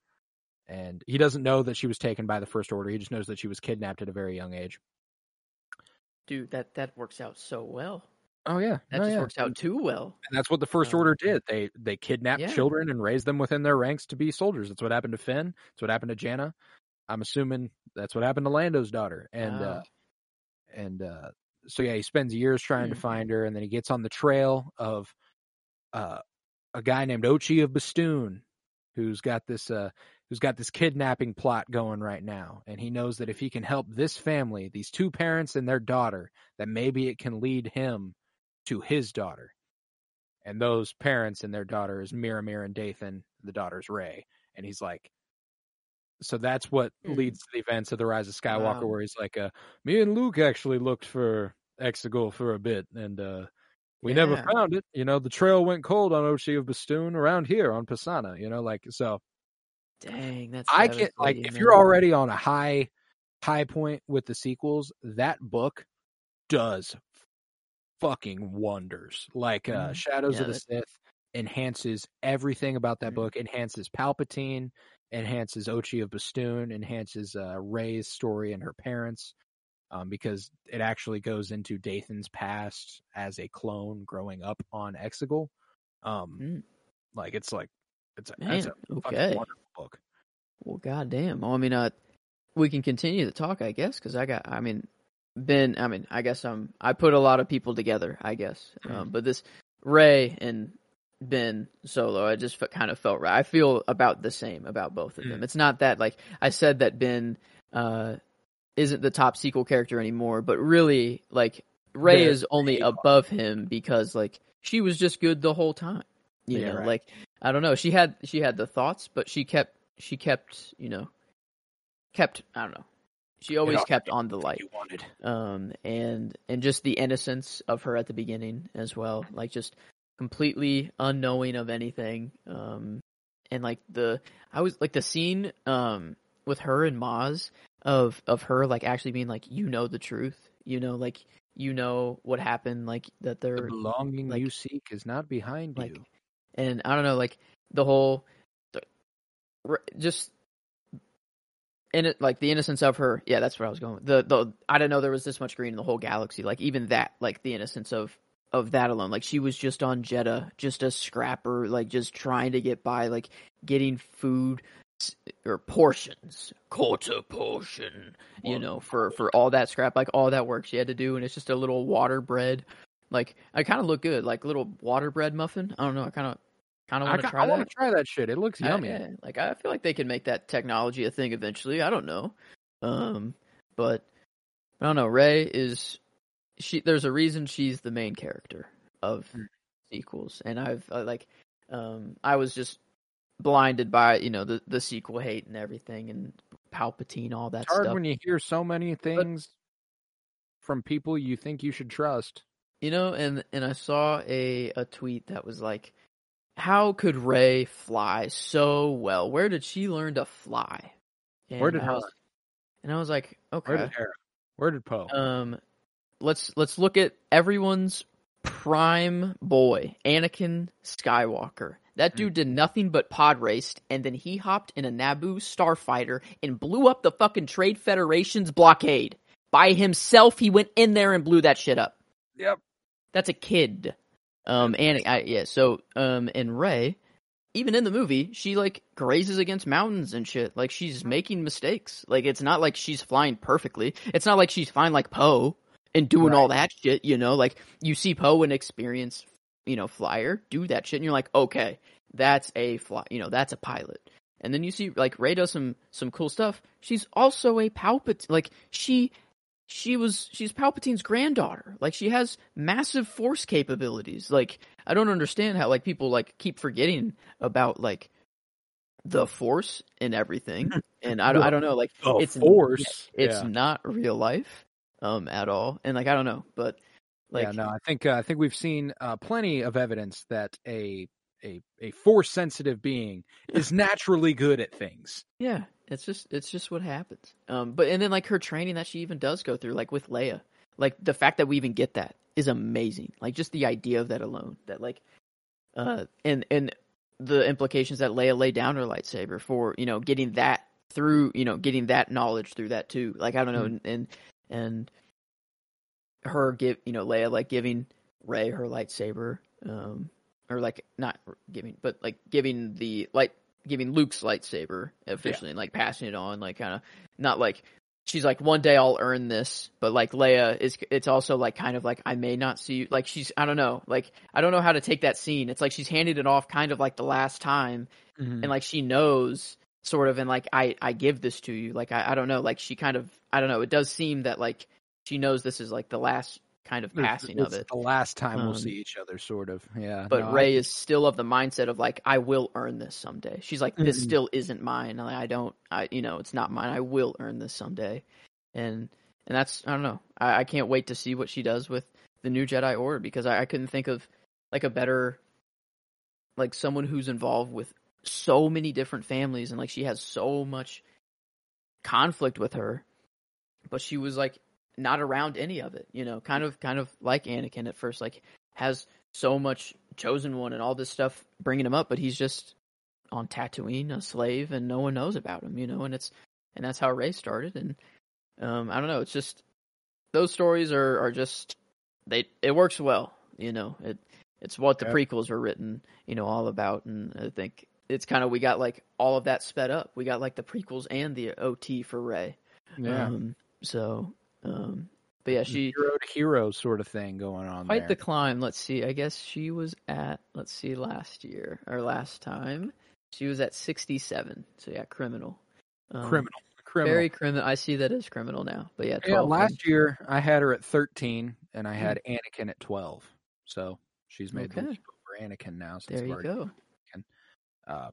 and he doesn't know that she was taken by the First Order. He just knows that she was kidnapped at a very young age. Dude, that that works out so well. Oh yeah, That Oh, just yeah. works out too well. And that's what the First Um, Order did. They they kidnapped yeah. children and raised them within their ranks to be soldiers. That's what happened to Finn. That's what happened to Jannah. I'm assuming that's what happened to Lando's daughter. And uh, and uh, so yeah, he spends years trying to Hmm. find her, and then he gets on the trail of uh, a guy named Ochi of Bestoon, who's got this uh, who's got this kidnapping plot going right now, and he knows that if he can help this family, these two parents and their daughter, that maybe it can lead him to his daughter. And those parents and their daughter is Miramir and Dathan. The daughter's Rey, and he's like. So that's what Hmm. leads to the events of the Rise of Skywalker, Wow. where he's like, uh, "Me and Luke actually looked for Exegol for a bit, and uh, we never found it. You know, the trail went cold on Ochi of Bestoon around here on Pasaana. You know, like so. Dang, that's I can't like if you're already on a high high point with the sequels, that book does fucking wonders. Like uh Mhm. Shadows Yeah, of the Sith enhances everything about that Mhm. book, enhances Palpatine, enhances Ochi of Bestoon, enhances uh Rey's story and her parents. Um, because it actually goes into Dathan's past as a clone growing up on Exegol. Um, Mm. like it's like it's a, Man, it's a okay. wonderful book. Well, goddamn. Well, I mean, uh, we can continue to talk, I guess, because I got. I mean, Ben. I mean, I guess I'm. I put a lot of people together, I guess. Mm. Um, but this Rey and Ben Solo, I just kind of felt right. I feel about the same about both of Mm. them. It's not that like I said that Ben uh isn't the top sequel character anymore, but really like Rey is only above him because like she was just good the whole time. You Yeah, know, right. like I don't know. She had she had the thoughts, but she kept she kept you know kept I don't know. She always kept on the light um and and just the innocence of her at the beginning as well like just completely unknowing of anything um and like the i was like the scene um with her and Maz of of her like actually being like you know the truth you know like you know what happened like that The they're belonging like- you seek is not behind like you. and i don't know like the whole the, just in it like the innocence of her yeah that's where i was going the the i didn't know there was this much green in the whole galaxy like even that like the innocence of of that alone like she was just on jeddah just a scrapper like just trying to get by like getting food or portions quarter portion you know for for all that scrap like all that work she had to do and it's just a little water bread like i kind of look good like little water bread muffin i don't know i kind of kind of want to try I that want to try that shit. It looks I- yummy. yeah, like I feel like they can make that technology a thing eventually. I don't know. Um, but I don't know. Rey is she? There's a reason she's the main character of Hmm. sequels, and I've uh, like, um, I was just blinded by you know the the sequel hate and everything, and Palpatine, all that It's hard stuff. when you hear so many things from people you think you should trust. You know, and and I saw a a tweet that was like, "How could Rey fly so well? Where did she learn to fly?" And Where did I her? and I was like, "Okay, Where did Hera? Where did Poe? um, let's let's look at everyone's prime boy, Anakin Skywalker. That dude did nothing but pod raced, and then he hopped in a Naboo starfighter and blew up the fucking Trade Federation's blockade by himself. He went in there and blew that shit up. yep. That's a kid. Um, and I, yeah, so um, and Rey, even in the movie, she like grazes against mountains and shit. Like she's making mistakes. Like it's not like she's flying perfectly. It's not like she's flying like Poe and doing all that shit. You know, like you see Poe, an experience, you know, flyer, do that shit, and you're like, okay, that's a fly. You know, that's a pilot. And then you see like Rey does some some cool stuff. She's also a Palpatine. Like she she was she's Palpatine's granddaughter. Like she has massive force capabilities. Like I don't understand how like people like keep forgetting about like the force and everything. Hmm. And I don't I don't know like The it's Force. it's yeah. not real life um at all. And like I don't know, but like yeah, no, I think uh, I think we've seen uh, plenty of evidence that a a a force sensitive being is naturally good at things. Yeah, it's just it's just what happens. Um, but and then like her training that she even does go through, like with Leia, like the fact that we even get that is amazing. Like just the idea of that alone. That like, uh, and and the implications that Leia laid down her lightsaber for you know getting that through you know getting that knowledge through that too. Like I don't know, Mhm. and and her give you know Leia like giving Rey her lightsaber, um, or like not giving, but like giving the light giving Luke's lightsaber officially and like passing it on, like kind of not like she's like one day I'll earn this, but like Leia is it's also like kind of like I may not see you like she's I don't know like I don't know how to take that scene. It's like she's handed it off kind of like the last time, Mhm. and like she knows sort of and like I I give this to you like I I don't know like she kind of I don't know it does seem that like she knows this is like the last kind of It's- passing of it. The last time we'll Um, see each other, sort of. Yeah. But no, I- Rey is still of the mindset of like, I will earn this someday. She's like, this Mhm. still isn't mine. Like, I don't, I, you know, it's not mine. I will earn this someday, and and that's I don't know. I, I can't wait to see what she does with the new Jedi Order because I, I couldn't think of like a better, like someone who's involved with so many different families and like she has so much conflict with her, but she was like not around any of it. You know, kind of kind of like Anakin at first, like has so much chosen one and all this stuff bringing him up, but he's just on Tatooine, a slave, and no one knows about him, you know, and it's and that's how Rey started, and um, I don't know, it's just those stories are are just they it works well, you know, it it's what the Yeah. prequels were written, you know, all about, and I think it's kind of we got like all of that sped up. We got like the prequels and the OT for Rey, yeah. um, so um, but yeah, she hero to hero sort of thing going on Quite there. the climb. Let's see. I guess she was at let's see last year or last time she was at 67. So yeah, criminal. Um, criminal. Criminal. Very criminal. I see that as criminal now. But yeah, 12 yeah, last year I had her at 13 and I had Anakin at 12. So she's made the Okay. leap over Anakin now since There you already- go. Uh,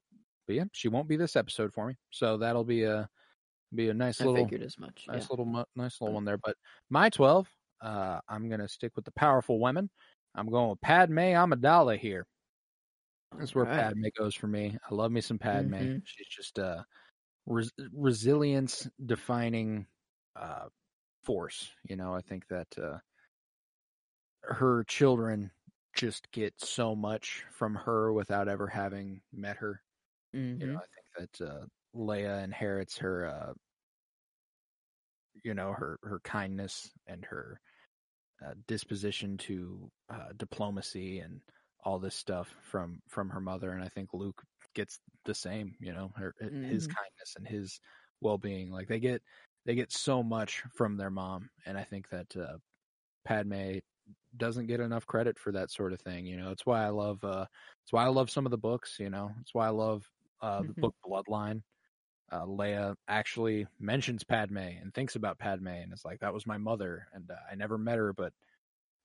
but yeah, she won't be this episode for me. So that'll be a be a nice I little figured as much. nice yeah. little nice little one there. But my 12, uh, I'm gonna stick with the powerful women. I'm going with Padme Amidala here. That's where Alright. Padme goes for me. I love me some Padme. Mhm. She's just a res- resilience defining uh, force. You know, I think that uh, her children just get so much from her without ever having met her. You Mhm. know, I think that uh, Leia inherits her, uh, you know, her her kindness and her uh, disposition to uh, diplomacy and all this stuff from from her mother, and I think Luke gets the same. You know, her his Mhm. kindness and his well being. Like they get they get so much from their mom, and I think that uh, Padme doesn't get enough credit for that sort of thing. You know, it's why I love uh, it's why I love some of the books. You know, it's why I love uh, the Mhm. book Bloodline. Uh, Leia actually mentions Padme and thinks about Padme, and it's like that was my mother, and uh, I never met her, but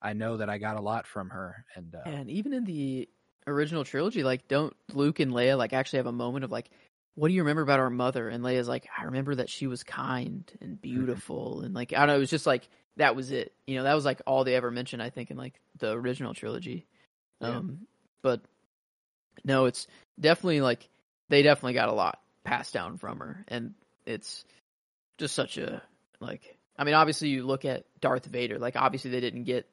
I know that I got a lot from her. And uh, And even in the original trilogy, like don't Luke and Leia like actually have a moment of like, what do you remember about our mother? And Leia's like, I remember that she was kind Mm-hmm. and beautiful, and like I don't know, it was just like that was it. You know, that was like all they ever mentioned. I think in like the original trilogy. Yeah. Um, but no, it's definitely like they definitely got a lot passed down from her, and it's just such a like. I mean, obviously you look at Darth Vader. Like, obviously they didn't get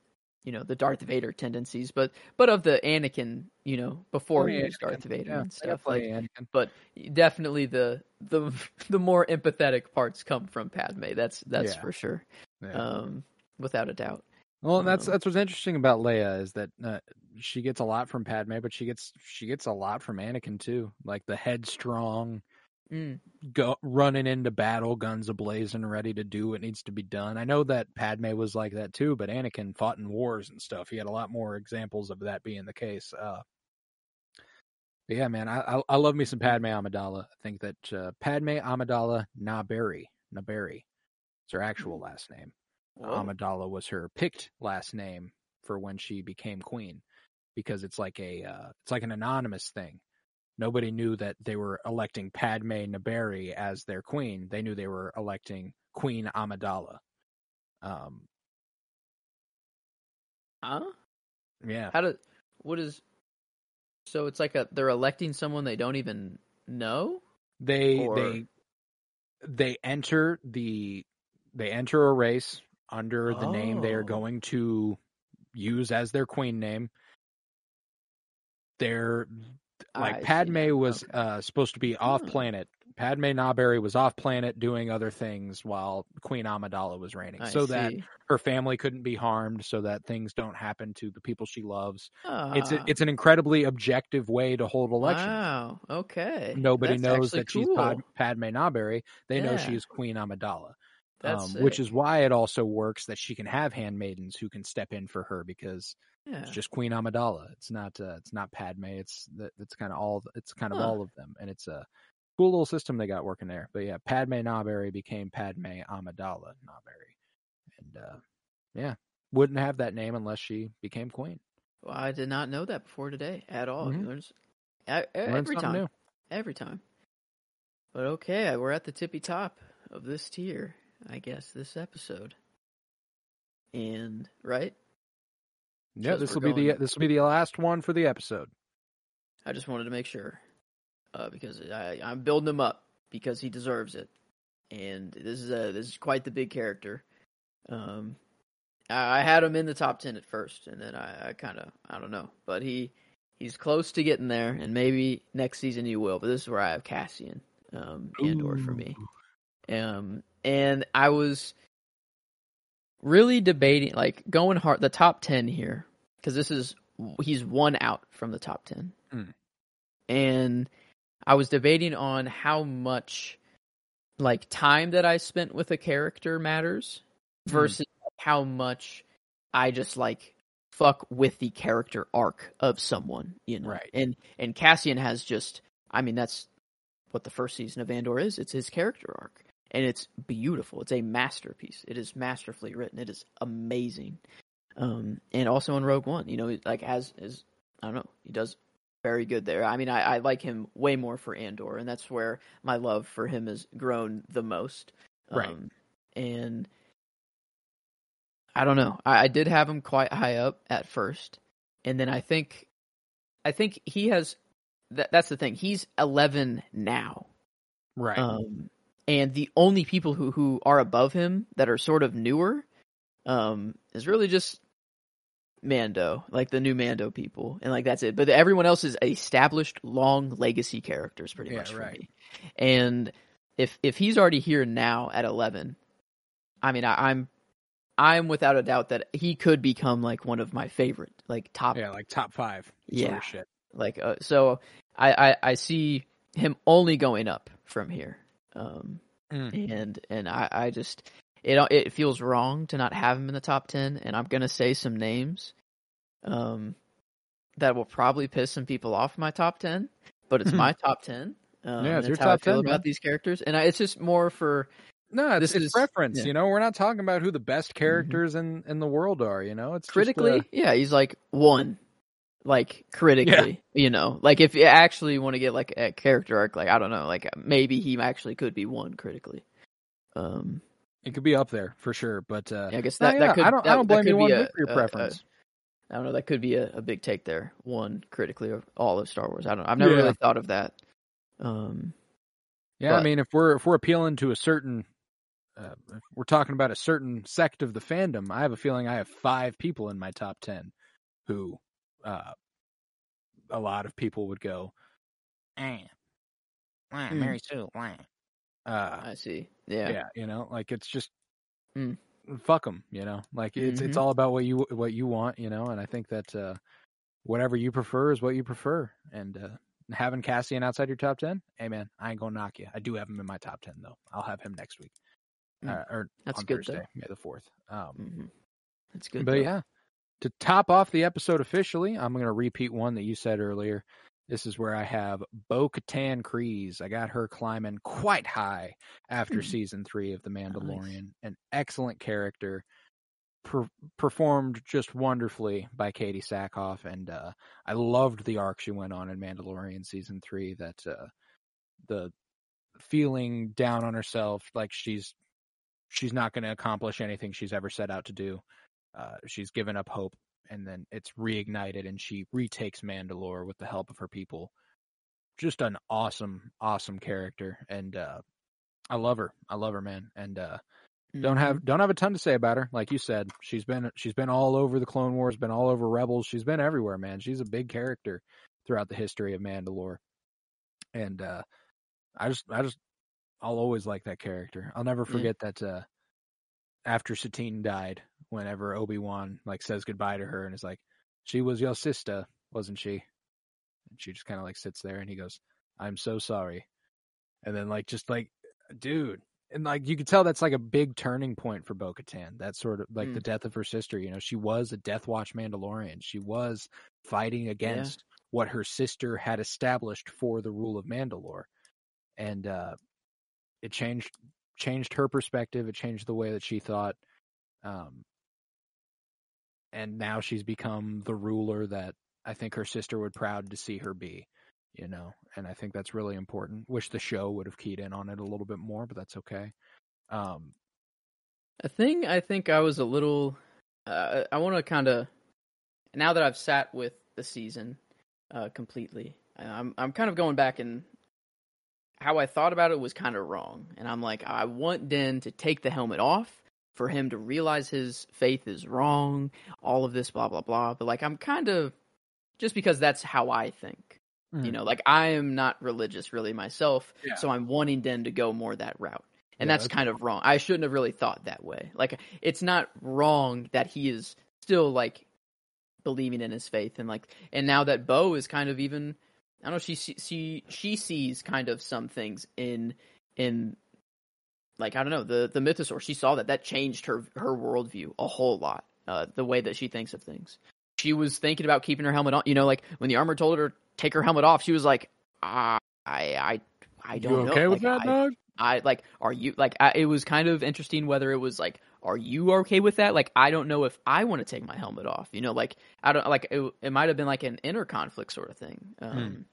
you know the Darth Vader tendencies, but but of the Anakin, you know, before Oh, he yeah, was Darth Vader yeah, and stuff. Like, Anakin. but definitely the the (laughs) the more empathetic parts come from Padme. That's that's Yeah. for sure, um, without a doubt. Well, that's Um, that's what's interesting about Leia is that uh, she gets a lot from Padme, but she gets she gets a lot from Anakin too. Like the headstrong, Mm. go running into battle, guns ablazing, ready to do what needs to be done. I know that Padme was like that too, but Anakin fought in wars and stuff. He had a lot more examples of that being the case. Uh, but yeah, man, I, I I love me some Padme Amidala. I think that uh, Padme Amidala Naberrie Naberrie is her actual last name. Whoa. Amidala was her picked last name for when she became queen because it's like a uh, it's like an anonymous thing. Nobody knew that they were electing Padme Naberrie as their queen. They knew they were electing Queen Amidala. Um, Huh? yeah, How do what is? So it's like a they're electing someone they don't even know. they or- they they enter the they enter a race under the name they are Oh. going to use as their queen name. They're Like. Padme was Okay. uh, supposed to be off Oh. planet. Padme Naberrie was off planet doing other things while Queen Amidala was reigning, I so that her family couldn't be harmed, so that things don't happen to the people she loves. It's a, Ah, it's an incredibly objective way to hold elections. Wow. Okay. Nobody That's knows that she's cool. Pad- Padme Naberrie. They know she is Queen Amidala. That's um, which is why it also works that she can have handmaidens who can step in for her because yeah. it's just Queen Amidala. It's not uh, it's not Padme. It's that it's kind of all it's kind of Huh. all of them, and it's a cool little system they got working there. But yeah, Padme Naberrie became Padme Amidala Naberrie, and uh, yeah, wouldn't have that name unless she became queen. Well, I did not know that before today at all. You Mhm. learn s- e- e- Learn every time. new. Every time. But okay, we're at the tippy top of this tier, I guess, this episode. And right? Yeah, this will be the this will be the last one for the episode. I just wanted to make sure. Uh, because I, I'm building him up because he deserves it. And this is a this is quite the big character. Um I, I had him in the top ten at first, and then I, I kinda I don't know. But he he's close to getting there, and maybe next season he will. But this is where I have Cassian, um, Andor for me. Um, and I was really debating, like going hard the top ten here, because this is he's one out from the top ten, Mm. and I was debating on how much like time that I spent with a character matters versus how much I just like fuck with the character arc of someone, you know. Right. And and Cassian has just I mean that's what the first season of Andor is. It's his character arc. And it's beautiful. It's a masterpiece. It is masterfully written. It is amazing. Um and also in Rogue One, you know, like as is I don't know, he does very good there. I mean, I, I like him way more for Andor, and that's where my love for him has grown the most. Right. Um, and I don't know. I, I did have him quite high up at first, and then I think, I think he has. That, that's the thing. He's eleven now, Right. um, and the only people who who are above him that are sort of newer, um, is really just Mando, like the new Mando people, and like that's it. But everyone else is established, long legacy characters, pretty Yeah, much for right. me. And if if he's already here now at eleven, I mean, I, I'm I'm without a doubt that he could become like one of my favorite, like top yeah, like top five. sort Yeah. of shit. like uh, so I, I I see him only going up from here. Um Mm. and and I I just it it feels wrong to not have him in the top 10 and I'm going to say some names um that will probably piss some people off my top 10, but it's my top 10. Um, Yeah, it's your how I top feel 10, about man. these characters and I, it's just more for No, it's, This it's is- preference. yeah. Mm-hmm. You know, we're not talking about who the best characters in in the world are. You know, it's just, critically uh, yeah he's like one like critically you know like if you actually want to get like a character arc like i don't know like maybe he actually could be one critically um it could be up there for sure. But uh, i guess that, yeah, that could I don't. that, I don't blame you be one a- for your a- preference. I don't know. That could be a, a big take there. One critically of all of Star Wars. I don't. I've never Yeah. really thought of that. Um, yeah, I mean, if we're if we're appealing to a certain, uh, if we're talking about a certain sect of the fandom, I have a feeling I have five people in my top ten who, uh, a lot of people would go, eh, Hmm. Mary Sue, eh. Uh, I see. Yeah. yeah. you know like it's just Mm. fuck them you know like it's it's Mhm. all about what you what you want you know and i think that uh whatever you prefer is what you prefer and uh having cassian outside your top 10 hey man i ain't gonna knock you i do have him in my top 10 though i'll have him next week Mm. uh, or That's on good, though. may the 4th um hmm That's good. but though. yeah to top off the episode officially i'm gonna repeat one that you said earlier this is where I have Bo Katan Kryze. I got her climbing quite high after Hmm. season three of The Mandalorian. An excellent character, per- performed just wonderfully by Katee Sackhoff, and uh, I loved the arc she went on in Mandalorian season three. That uh, the feeling down on herself, like she's she's not going to accomplish anything she's ever set out to do. Uh, she's given up hope and then it's reignited and she retakes Mandalore with the help of her people. Just an awesome, awesome character, and uh, I love her. I love her, man. And uh, don't Mhm. have don't have a ton to say about her. Like you said, she's been she's been all over the Clone Wars, been all over Rebels. She's been everywhere, man. She's a big character throughout the history of Mandalore. And uh, I just, I just, I'll always like that character. I'll never Mm. forget that uh, after Satine died, whenever Obi Wan like says goodbye to her and is like, "She was your sister, wasn't she?" And she just kind of like sits there, and he goes, "I'm so sorry," and then like just like, dude. And like you could tell that's like a big turning point for Bo Katan. That's sort of like Mm. the death of her sister. You know, she was a Death Watch Mandalorian. She was fighting against what her sister had established for the rule of Mandalore. And uh it changed changed her perspective, it changed the way that she thought. Um and now she's become the ruler that I think her sister would proud to see her be, you know. And I think that's really important. Wish the show would have keyed in on it a little bit more, but that's okay. Um A thing I think I was a little. Uh, I want to kind of. Now that I've sat with the season uh, completely, I'm I'm kind of going back and how I thought about it was kind of wrong, and I'm like, I want Din to take the helmet off for him to realize his faith is wrong, all of this, blah blah blah. But like, I'm kind of just because that's how I think. You Mhm. know, like I am not religious really myself, Yeah. so I'm wanting Din to go more that route. And Yeah, that's that's- kind of wrong. I shouldn't have really thought that way. Like it's not wrong that he is still like believing in his faith and like and now that Bo is kind of even I don't know she she she, sees kind of some things in in like I don't know the the mythosaur she saw that that changed her her worldview a whole lot uh the way that she thinks of things she was thinking about keeping her helmet on you know like when the armor told her take her helmet off she was like I I I don't you know okay with Like, that, I- dog? I like, are you like? I, it was kind of interesting whether it was like, are you okay with that? Like, I don't know if I want to take my helmet off. You know, like I don't like it. It might have been like an inner conflict sort of thing, um,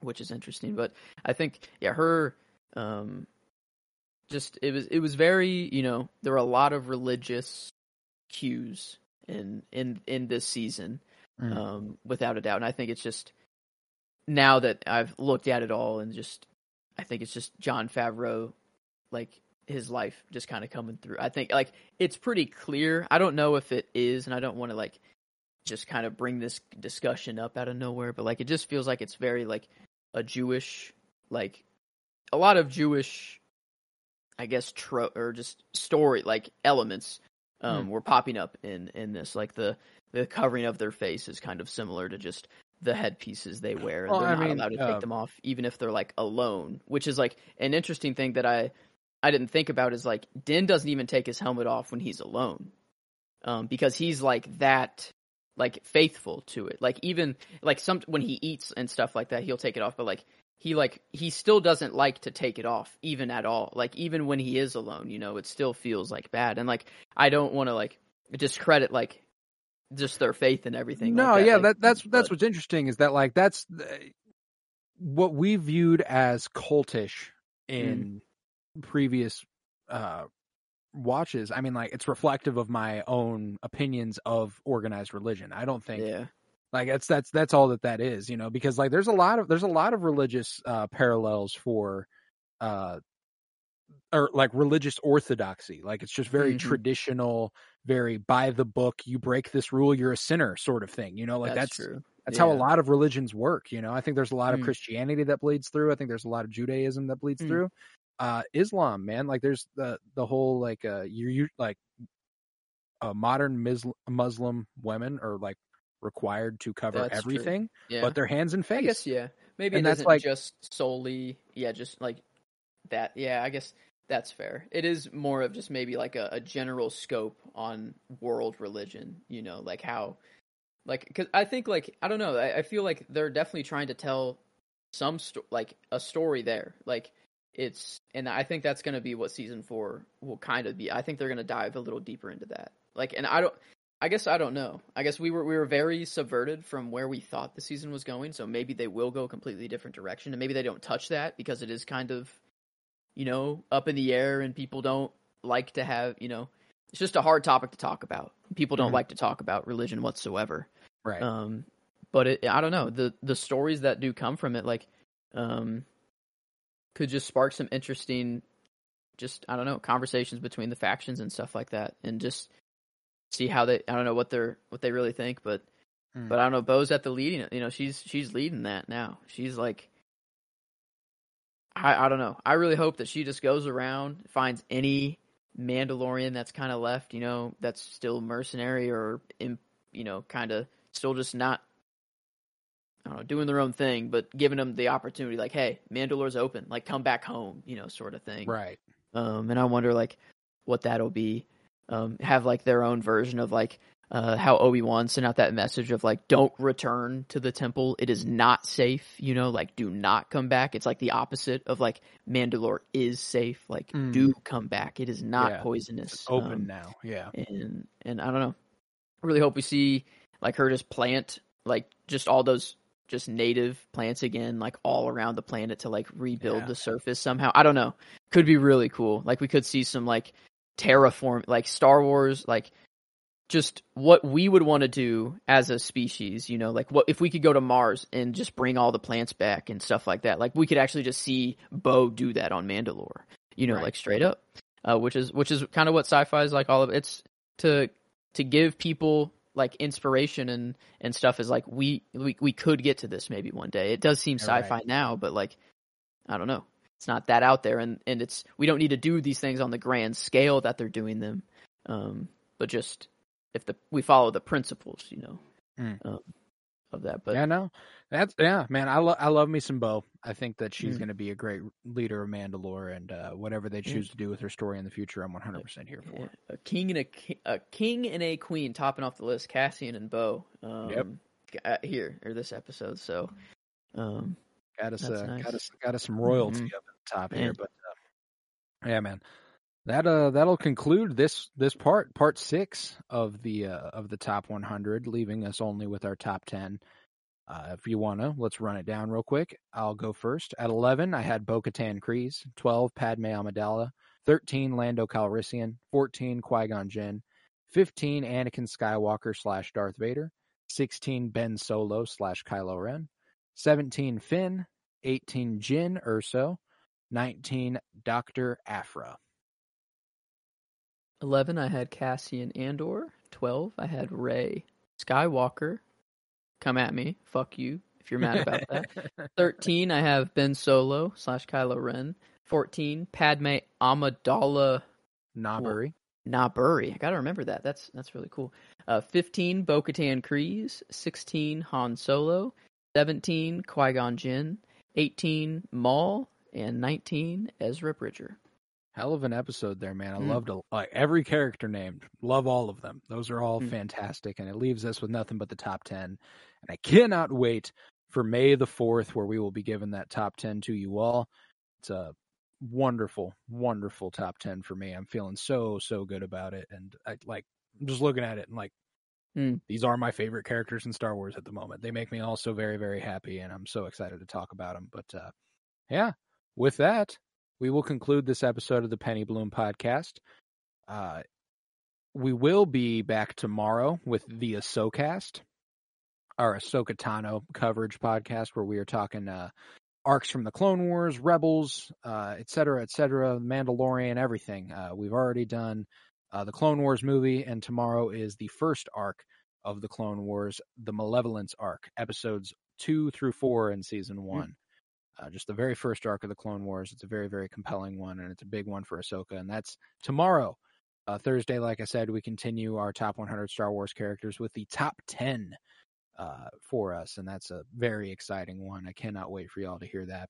which is interesting. But I think, yeah, her, um, just it was it was very you know there were a lot of religious cues in in in this season, Mm. um, without a doubt. And I think it's just now that I've looked at it all and just I think it's just Jon Favreau, like his life just kind of coming through. I think like it's pretty clear. I don't know if it is, and I don't want to like just kind of bring this discussion up out of nowhere, but like it just feels like it's very like a Jewish, like a lot of Jewish, I guess, tro or just story like elements um, were popping up in in this. Like the the covering of their face is kind of similar to just the headpieces they wear, and Well, they're I not mean, allowed to uh, take them off, even if they're like alone. Which is like an interesting thing that I I didn't think about is like Din doesn't even take his helmet off when he's alone, um, because he's like that like faithful to it. Like even like some when he eats and stuff like that, he'll take it off, but like he like he still doesn't like to take it off even at all. Like even when he is alone, you know, it still feels like bad. And like I don't want to like discredit like just their faith and everything. No, like that. yeah, like, that that's that's but- what's interesting is that like that's the- what we viewed as cultish in previous uh watches. I mean, like it's reflective of my own opinions of organized religion. I don't think yeah. like that's that's that's all that that is, you know, because like there's a lot of there's a lot of religious uh parallels for uh or like religious orthodoxy. Like it's just very Mhm. traditional, very by the book, you break this rule, you're a sinner sort of thing. You know, like that's true. that's how a lot of religions work. You know, I think there's a lot of Mm. Christianity that bleeds through. I think there's a lot of Judaism that bleeds Mm. through. Uh, Islam, man, like there's the the whole like uh you you like uh, modern Mis- Muslim women are like required to cover That's everything, Yeah. but their hands and face. I guess yeah. Maybe And it that's isn't like- just solely yeah, just like that. Yeah, I guess that's fair. It is more of just maybe like a, a general scope on world religion. You know, like how, like because I think like I don't know. I, I feel like they're definitely trying to tell some sto- like a story there. Like it's and I think that's going to be what season four will kind of be. I think they're going to dive a little deeper into that. Like, and I don't. I guess I don't know. I guess we were we were very subverted from where we thought the season was going, so maybe they will go a completely different direction, and maybe they don't touch that because it is kind of, you know, up in the air, and people don't like to have, you know, it's just a hard topic to talk about. People don't Mhm. like to talk about religion whatsoever. right. Um, but it, I don't know the the stories that do come from it, like, um, could just spark some interesting, just I don't know, conversations between the factions and stuff like that, and just see how they I don't know what they're what they really think, but Mm. But I don't know. Bo's at the leading. You know, she's she's leading that now. She's like, I I don't know. I really hope that she just goes around finds any Mandalorian that's kind of left. You know, that's still mercenary or in, you know, kind of still just not. I don't know, doing their own thing, but giving them the opportunity, like, hey, Mandalore's open, like, come back home, you know, sort of thing. Right. Um, and I wonder like what that'll be. Um, have like their own version of like uh, how Obi Wan sent out that message of like, don't return to the temple. It is not safe. You know, like do not come back. It's like the opposite of like Mandalore is safe. Like Mm. do come back. It is not Yeah. poisonous. It's open Um, now. Yeah. and and I don't know. I really hope we see like her just plant like just all those just native plants again, like all around the planet to like rebuild Yeah. the surface somehow. I don't know. Could be really cool. Like we could see some like terraform, like Star Wars, like just what we would want to do as a species. You know, like what if we could go to Mars and just bring all the plants back and stuff like that. Like we could actually just see Bo do that on Mandalore. You know, Right. like straight up, uh, which is which is kind of what sci-fi is like. All of it's to to give people like inspiration and and stuff is like we we we could get to this maybe one day. It does seem sci-fi now, but like I don't know. It's not that out there and and it's we don't need to do these things on the grand scale that they're doing them. Um but just if the we follow the principles, you know, Mm. um, of that. But yeah, no, that's yeah, man. I love I love me some Bo. I think that she's Mm. going to be a great leader of Mandalore, and uh, whatever they Mm. choose to do with her story in the future, I'm 100 percent here for. yeah, a king and a a king and a queen topping off the list, Cassian and Bo. Um Yep. here or this episode. So um Got us, uh, nice. got us, got us some royalty Mhm. up at the top Yeah. here, but uh, yeah, man. That uh, that'll conclude this this part, part six of the uh, of the top 100, leaving us only with our top 10. Uh, if you wanna, let's run it down real quick. I'll go first. At 11, I had Bo-Katan Kryze. 12, Padme Amidala. 13, Lando Calrissian. 14, Qui-Gon Jinn. 15, Anakin Skywalker slash Darth Vader. 16, Ben Solo slash Kylo Ren. 17, Finn. 18, Jyn Erso. 19, Dr. Aphra. Eleven, I had Cassian Andor. Twelve, I had Rey Skywalker. Come at me, fuck you if you're mad about that. (laughs) Thirteen, I have Ben Solo slash Kylo Ren. Fourteen, Padme Amidala Naberrie. Naberrie. I gotta remember that. That's that's really cool. Uh, Fifteen, Bo-Katan Kryze. Sixteen, Han Solo. Seventeen, Qui Gon Jinn. Eighteen, Maul. And nineteen, Ezra Bridger. Hell of an episode there, man. I Mm. loved a, like every character named. Love all of them. Those are all Mm. fantastic, and it leaves us with nothing but the top ten. And I cannot wait for May the fourth, where we will be giving that top ten to you all. It's a wonderful, wonderful top ten for me. I'm feeling so so good about it, and I like I'm just looking at it and like Mm. these are my favorite characters in Star Wars at the moment. They make me also very very happy, and I'm so excited to talk about them. But uh, yeah, with that, we will conclude this episode of the Penny Bloom podcast. Uh, we will be back tomorrow with the Ahsokast, our Ahsoka Tano coverage podcast, where we are talking uh, arcs from the Clone Wars, Rebels, uh, et cetera, et cetera, Mandalorian, everything. Uh, we've already done uh, the Clone Wars movie, and tomorrow is the first arc of the Clone Wars, the Malevolence arc, episodes two through four in season one. Uh, just the very first arc of the Clone Wars. It's a very, very compelling one, and it's a big one for Ahsoka. And that's tomorrow, uh, Thursday. Like I said, we continue our top 100 Star Wars characters with the top 10 uh, for us, and that's a very exciting one. I cannot wait for y'all to hear that.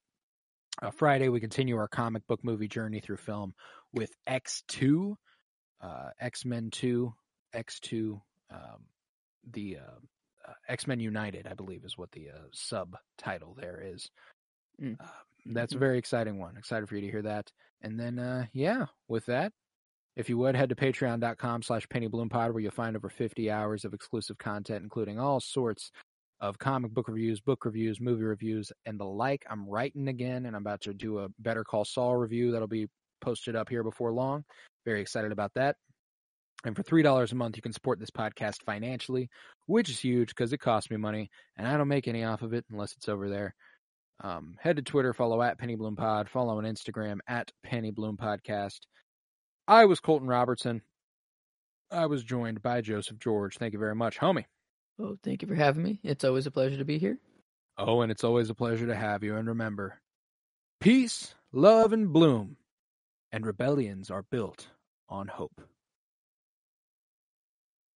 Uh, Friday, we continue our comic book movie journey through film with X2, uh, X Men 2, X2, um, the uh, uh, X Men United, I believe, is what the uh, subtitle there is. Mm. Uh, that's a Mhm. very exciting one. Excited for you to hear that. And then, uh, yeah, with that, if you would head to patreon.com slash pennybloom.pod where you'll find over 50 hours of exclusive content, including all sorts of comic book reviews, book reviews, movie reviews, and the like. I'm writing again, and I'm about to do a Better Call Saul review that'll be posted up here before long. Very excited about that. And for $3 a month, you can support this podcast financially, which is huge because it costs me money, and I don't make any off of it unless it's over there. Um, head to Twitter, follow at Penny Bloom Pod, follow on Instagram at Penny Bloom Podcast. I was Colton Robertson. I was joined by Joseph George. Thank you very much, homie. Oh, thank you for having me. It's always a pleasure to be here. Oh, and it's always a pleasure to have you. And remember, peace, love, and bloom, and rebellions are built on hope.